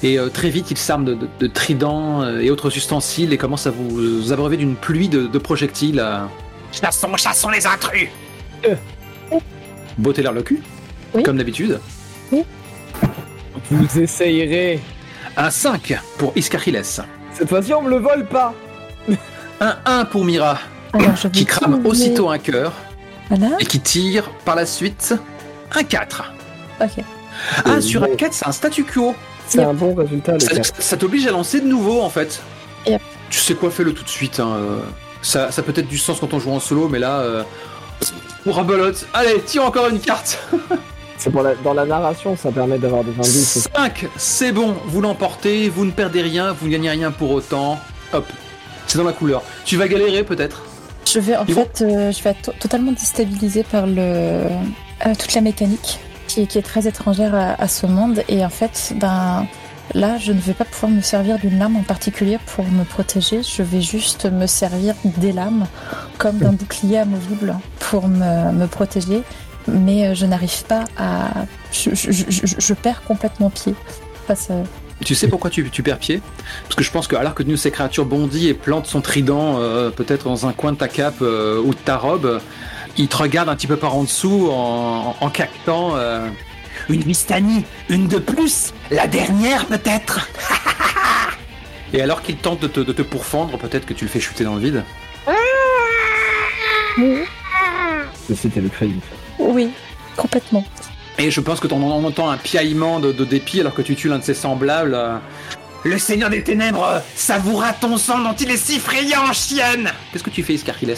Et euh, très vite, il s'arme de, de- de tridents euh, et autres ustensiles et commence à vous abreuver d'une pluie de, de projectiles. euh. Chassons, chassons les intrus Botter l'air le cul, Oui. comme d'habitude. Vous essayerez. Un 5 pour Iscarchiles. Cette fois-ci, on me le vole pas. Un 1 pour Mira, Alors, je vais qui crame aussitôt un cœur Voilà. et qui tire par la suite un 4. Ok. Ah, sur un 4, c'est un statu quo. C'est Yep. un bon résultat, le Ça, ça t'oblige à lancer de nouveau en fait. Yep. Tu sais quoi, fais-le tout de suite. hein, euh, Ça, ça peut être du sens quand on joue en solo, mais là, euh, pour un belote. Allez, tire encore une carte. C'est pour la- dans la narration, ça permet d'avoir des indices. 5, c'est bon, vous l'emportez, vous ne perdez rien, vous ne gagnez rien pour autant. Hop, c'est dans la couleur. Tu vas galérer peut-être. Je vais en Ils fait, euh, je vais être to- totalement déstabilisée par le euh, toute la mécanique qui, qui est très étrangère à, à ce monde et en fait, ben là, je ne vais pas pouvoir me servir d'une lame en particulier pour me protéger. Je vais juste me servir des lames comme d'un bouclier amovible pour me, me protéger. Mais euh, je n'arrive pas à, je, je- je- je- je perds complètement pied face à. Tu sais pourquoi tu, tu perds pied? Parce que je pense que alors que nous, ces créatures bondit et plante son trident euh, peut-être dans un coin de ta cape euh, ou de ta robe, il te regarde un petit peu par en dessous en, en cactant. euh, Une Vistani, une de plus, la dernière peut-être. et alors qu'il tente de te, de te pourfendre, peut-être que tu le fais chuter dans le vide. C'était le crédit. Oui, complètement. Et je pense que t'en on entend un piaillement de, de dépit alors que tu tues l'un de ses semblables. euh. Le Seigneur des Ténèbres savoura ton sang dont il est si friand, chienne. Qu'est-ce que tu fais, Iscarchiles,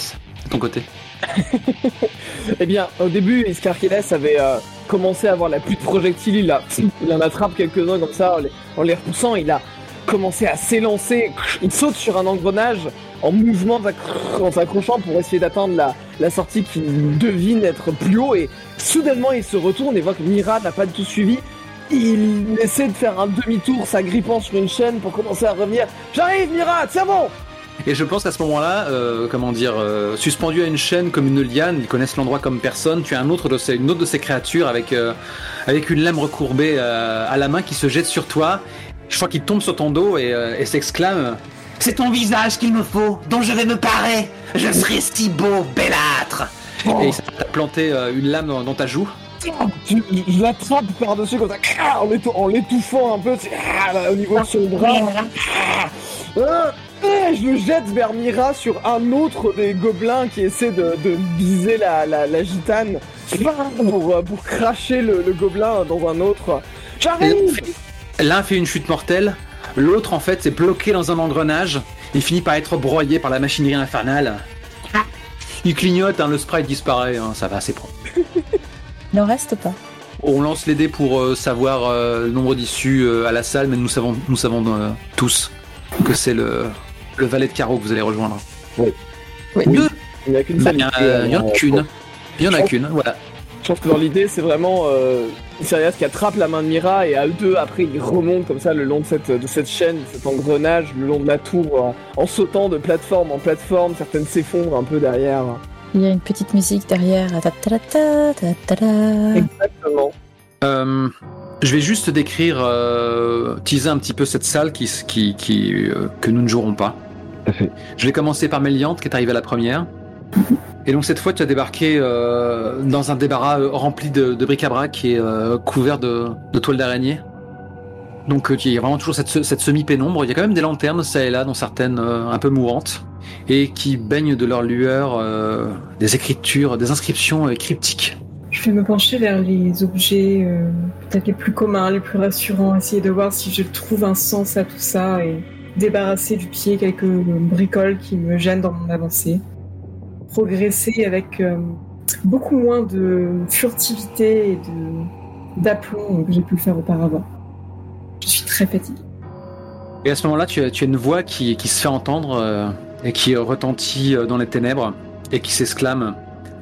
de ton côté? Eh bien, au début, Iscarchiles avait euh, commencé à avoir la pluie de projectiles. Il, a- en attrape quelques-uns comme ça en les, repoussant. Il a commencé à s'élancer. Il saute sur un engrenage en mouvement en s'accrochant pour essayer d'atteindre la, sortie qu'il devine être plus haut. Et soudainement, il se retourne et voit que Mira n'a pas du tout suivi. Il essaie de faire un demi-tour, s'agrippant sur une chaîne pour commencer à revenir. J'arrive, Mira, tiens bon Et je pense qu'à ce moment-là, euh, comment dire, euh, suspendu à une chaîne comme une liane, ils connaissent l'endroit comme personne. Tu as un autre de ces, une autre de ces créatures avec euh, avec une lame recourbée euh, à la main qui se jette sur toi. Je crois qu'il tombe sur ton dos et, euh, et s'exclame. C'est ton visage qu'il me faut, dont je vais me parer. Je serai si beau, bellâtre. Et il à planter euh, une lame dans, dans ta joue. Tu- je l'attrape par-dessus comme ça, en l'étou- en l'étouffant un peu ah, au niveau de son bras. Je le jette vers Mira sur un autre des gobelins qui essaie de, de viser la, la, la gitane pour, euh, pour cracher le, le gobelin dans un autre. J'arrive L'un fait une chute mortelle, l'autre en fait est bloqué dans un engrenage. Il finit par être broyé par la machinerie infernale. Il clignote, hein, le sprite disparaît, hein, ça va, c'est propre. Il n'en reste pas. On lance les dés pour euh, savoir euh, le nombre d'issues euh, à la salle, mais nous savons, nous savons euh, tous que c'est le, le valet de carreau que vous allez rejoindre. Oui. Deux Il n'y a qu'une Il seule y, en a- il y en a alors, qu'une. Il y en a qu'une, voilà. Je pense que dans l'idée, c'est vraiment euh, Sirius qui attrape la main de Mira et à eux deux, après, ils remontent comme ça le long de cette, de cette chaîne, de cet engrenage, le long de la tour, en, en sautant de plateforme en plateforme. Certaines s'effondrent un peu derrière. Il y a une petite musique derrière. Ta ta ta ta ta ta. Exactement. Euh, je vais juste décrire, euh, teaser un petit peu cette salle qui, qui, qui, euh, que nous ne jouerons pas. Tout à fait. Je vais commencer par Méliante qui est arrivée à la première. Et donc cette fois, tu as débarqué euh, dans un débarras euh, rempli de, de bric-à-brac est euh, couvert de, de toiles d'araignée. Donc il y a vraiment toujours cette, cette semi-pénombre. Il y a quand même des lanternes, ça et là, dont certaines euh, un peu mourantes, et qui baignent de leur lueur euh, des écritures, des inscriptions euh, cryptiques. Je vais me pencher vers les objets euh, peut-être les plus communs, les plus rassurants, essayer de voir si je trouve un sens à tout ça et débarrasser du pied quelques bricoles qui me gênent dans mon avancée. Progresser avec euh, beaucoup moins de furtivité et de d'aplomb que j'ai pu le faire auparavant. Je suis très fatiguée. Et à ce moment-là, tu as, tu as une voix qui, qui se fait entendre euh, et qui retentit euh, dans les ténèbres et qui s'exclame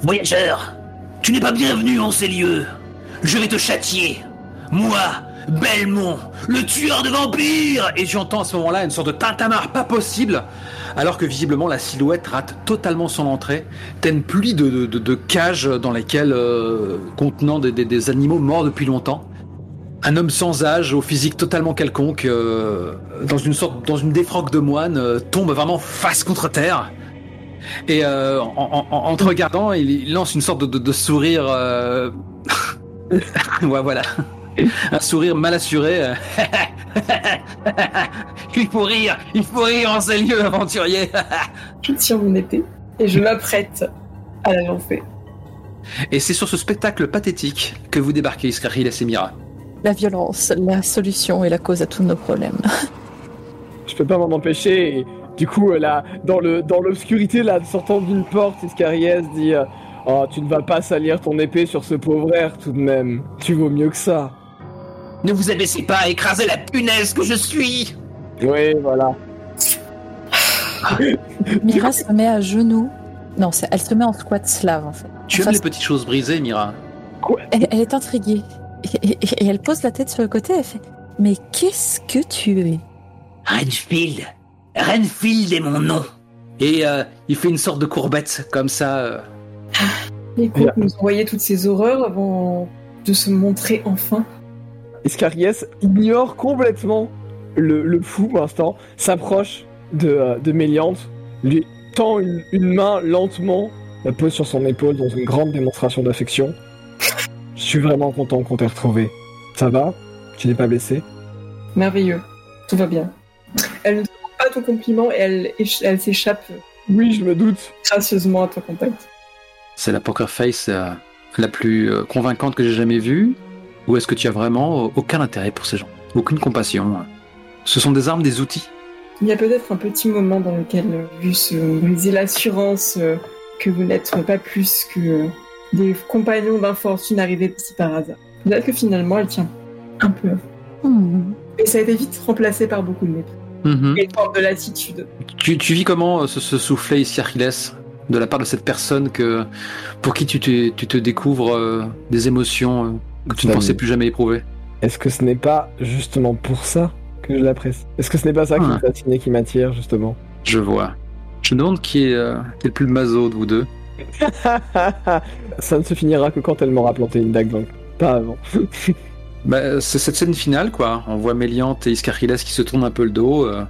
Voyageur, tu n'es pas bienvenu en ces lieux. Je vais te châtier. Moi, Belmont, le tueur de vampires Et tu entends à ce moment-là une sorte de tintamarre pas possible, alors que visiblement la silhouette rate totalement son entrée. Une pluie de, cages dans lesquelles, euh, contenant des, animaux morts depuis longtemps. Un homme sans âge, au physique totalement quelconque, euh, dans une sorte, dans une défroque de moine, euh, tombe vraiment face contre terre. Et en, te regardant, il, il lance une sorte de, sourire. ouais, voilà. Un sourire mal assuré. euh. Il faut rire, il faut rire en ces lieux, aventurier. Je tire mon épée et je m'apprête à la lancer. Et c'est sur ce spectacle pathétique que vous débarquez, Iskaril et Semira. La violence, la solution et la cause à tous nos problèmes. Je peux pas m'en empêcher. Et du coup, euh, là, dans le dans l'obscurité, là, sortant d'une porte, Iscariès dit euh, Oh, tu ne vas pas salir ton épée sur ce pauvre air tout de même. Tu vaux mieux que ça. Ne vous abaissez pas à écraser la punaise que je suis. Oui, voilà. Mira se met à genoux. Non, c'est- elle se met en squat slave en fait. Tu aimes les petites choses brisées, Mira Elle, elle est intriguée. Et, et- et elle pose la tête sur le côté, elle fait Mais qu'est-ce que tu es? Renfield. Renfield est mon nom. Et euh, il fait une sorte de courbette comme ça. euh. Les cours nous envoyaient toutes ces horreurs avant de se montrer enfin. Iscariès ignore complètement le, le fou pour l'instant, s'approche de, euh, de Méliante, lui tend une, une main lentement, la pose sur son épaule dans une grande démonstration d'affection. Je suis vraiment content qu'on t'ait retrouvé. Ça va? Tu n'es pas blessé? Merveilleux. Tout va bien. Elle ne te rend pas ton compliment et elle s'échappe Oui, je me doute. gracieusement à ton contact. C'est la poker face euh, la plus euh, convaincante que j'ai jamais vue Ou est-ce que tu as vraiment euh, aucun intérêt pour ces gens? Aucune compassion hein? Ce sont des armes, des outils. Il y a peut-être un petit moment dans lequel, euh, vu se briser l'assurance euh, que vous n'êtes pas plus que des compagnons d'infortune arrivés ici par hasard. Peut-être que finalement elle tient un peu. Hmm. Et ça a été vite remplacé par beaucoup de mépris. Mhm. Et de lassitude. Tu, tu vis comment ce, ce soufflet ici, Achilles De la part de cette personne que, pour qui tu te, tu te découvres euh, des émotions euh, que tu ne pensais plus jamais éprouver Est-ce que ce n'est pas justement pour ça que je l'apprécie Est-ce que ce n'est pas ça qui Ah. qui m'attire, justement? Je vois. Je me demande qui est, euh, qui est le plus maso de vous deux. Ça ne se finira que quand elle m'aura planté une dague le... Pas avant. Bah, c'est cette scène finale, quoi. On voit Méliante et Iscarchiles qui se tournent un peu le dos. euh.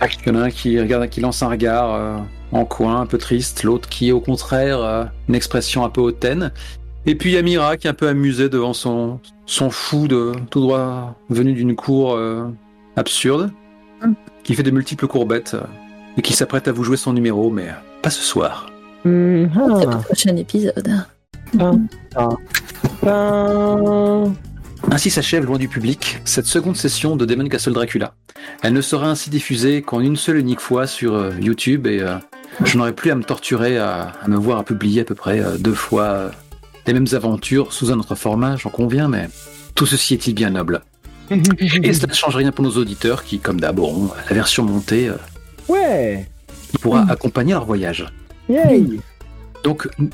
Il y en a un qui, regarde, qui lance un regard euh, en coin, un peu triste. L'autre qui, au contraire, euh, une expression un peu hautaine. Et puis il y a Mira qui est un peu amusée devant son, son fou de tout droit venu d'une cour euh, absurde, Mm. qui fait de multiples courbettes euh, et qui s'apprête à vous jouer son numéro, mais pas ce soir. Mhm. C'est le prochain épisode. Ben, Ainsi s'achève loin du public cette seconde session de Demon Castle Dracula. Elle ne sera ainsi diffusée qu'en une seule unique fois sur euh, YouTube et euh, je n'aurai plus à me torturer à, à me voir à publier à peu près euh, deux fois euh, les mêmes aventures sous un autre format, j'en conviens, mais tout ceci est-il bien noble Et cela ne change rien pour nos auditeurs qui, comme d'hab, auront la version montée euh, Ouais qui pourra accompagner leur voyage. Yay Donc, n-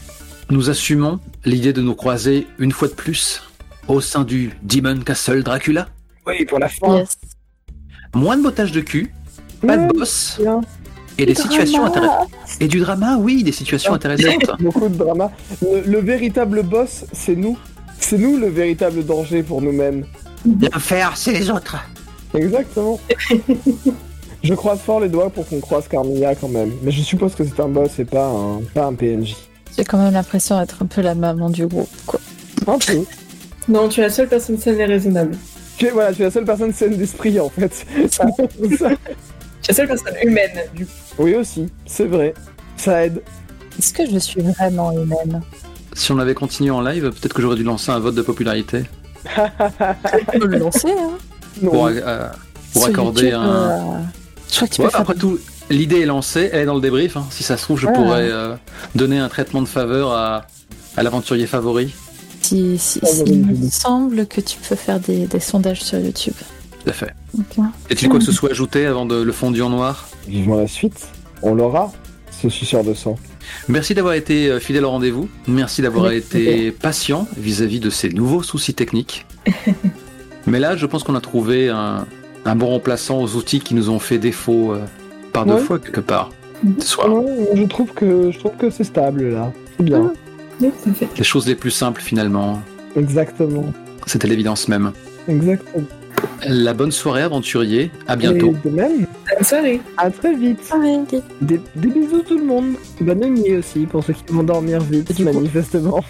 nous assumons l'idée de nous croiser une fois de plus au sein du Demon Castle Dracula. Oui, pour la fin Yes. Moins de bottage de cul, pas de boss bien. Et des situations Drama. intéressantes. Et du drama, oui, des situations Ah. intéressantes. Beaucoup de drama. Le, le véritable boss, c'est nous. C'est nous le véritable danger pour nous-mêmes. L'affaire, c'est les autres. Exactement. je croise fort les doigts pour qu'on croise Carmilla quand même. Mais je suppose que c'est un boss et pas un, pas un PNJ. J'ai quand même l'impression d'être un peu la maman du groupe. Quoi. Un peu. Non, tu es la seule personne saine et raisonnable. Tu es, voilà, tu es la seule personne saine d'esprit en fait. Ça. La seule personne humaine. Du coup. oui aussi, c'est vrai. Ça aide. Est-ce que je suis vraiment humaine Si on avait continué en live, peut-être que j'aurais dû lancer un vote de popularité On peut le lancer, hein Non. pour, euh, pour accorder YouTube, un. euh, Je crois que tu Ouais, peux faire après tout, l'idée est lancée, elle est dans le débrief. hein. Si ça se trouve, je Ouais. pourrais euh, donner un traitement de faveur à, à l'aventurier favori. Si, si, Ah, si- il me semble que tu peux faire des, des sondages sur YouTube. Tout à fait. Est-il quoi que ce soit ajouté avant de le fondu en noir? Vivement la suite. On l'aura, ce suceur de sang. Merci d'avoir été euh, fidèle au rendez-vous. Merci d'avoir été patient vis-à-vis de ces nouveaux soucis techniques. Mais là, je pense qu'on a trouvé un, un bon remplaçant aux outils qui nous ont fait défaut euh, par deux Ouais. fois quelque part Mhm. ce soir. Ouais, je trouve que je trouve que c'est stable là. C'est bien. Fait. Les choses les plus simples finalement. Exactement. C'était l'évidence même. Exactement. La bonne soirée aventurier. À bientôt. Et de même. Bonne soirée. À très vite. Des, des bisous tout le monde. Bonne nuit aussi pour ceux qui vont dormir vite, manifestement.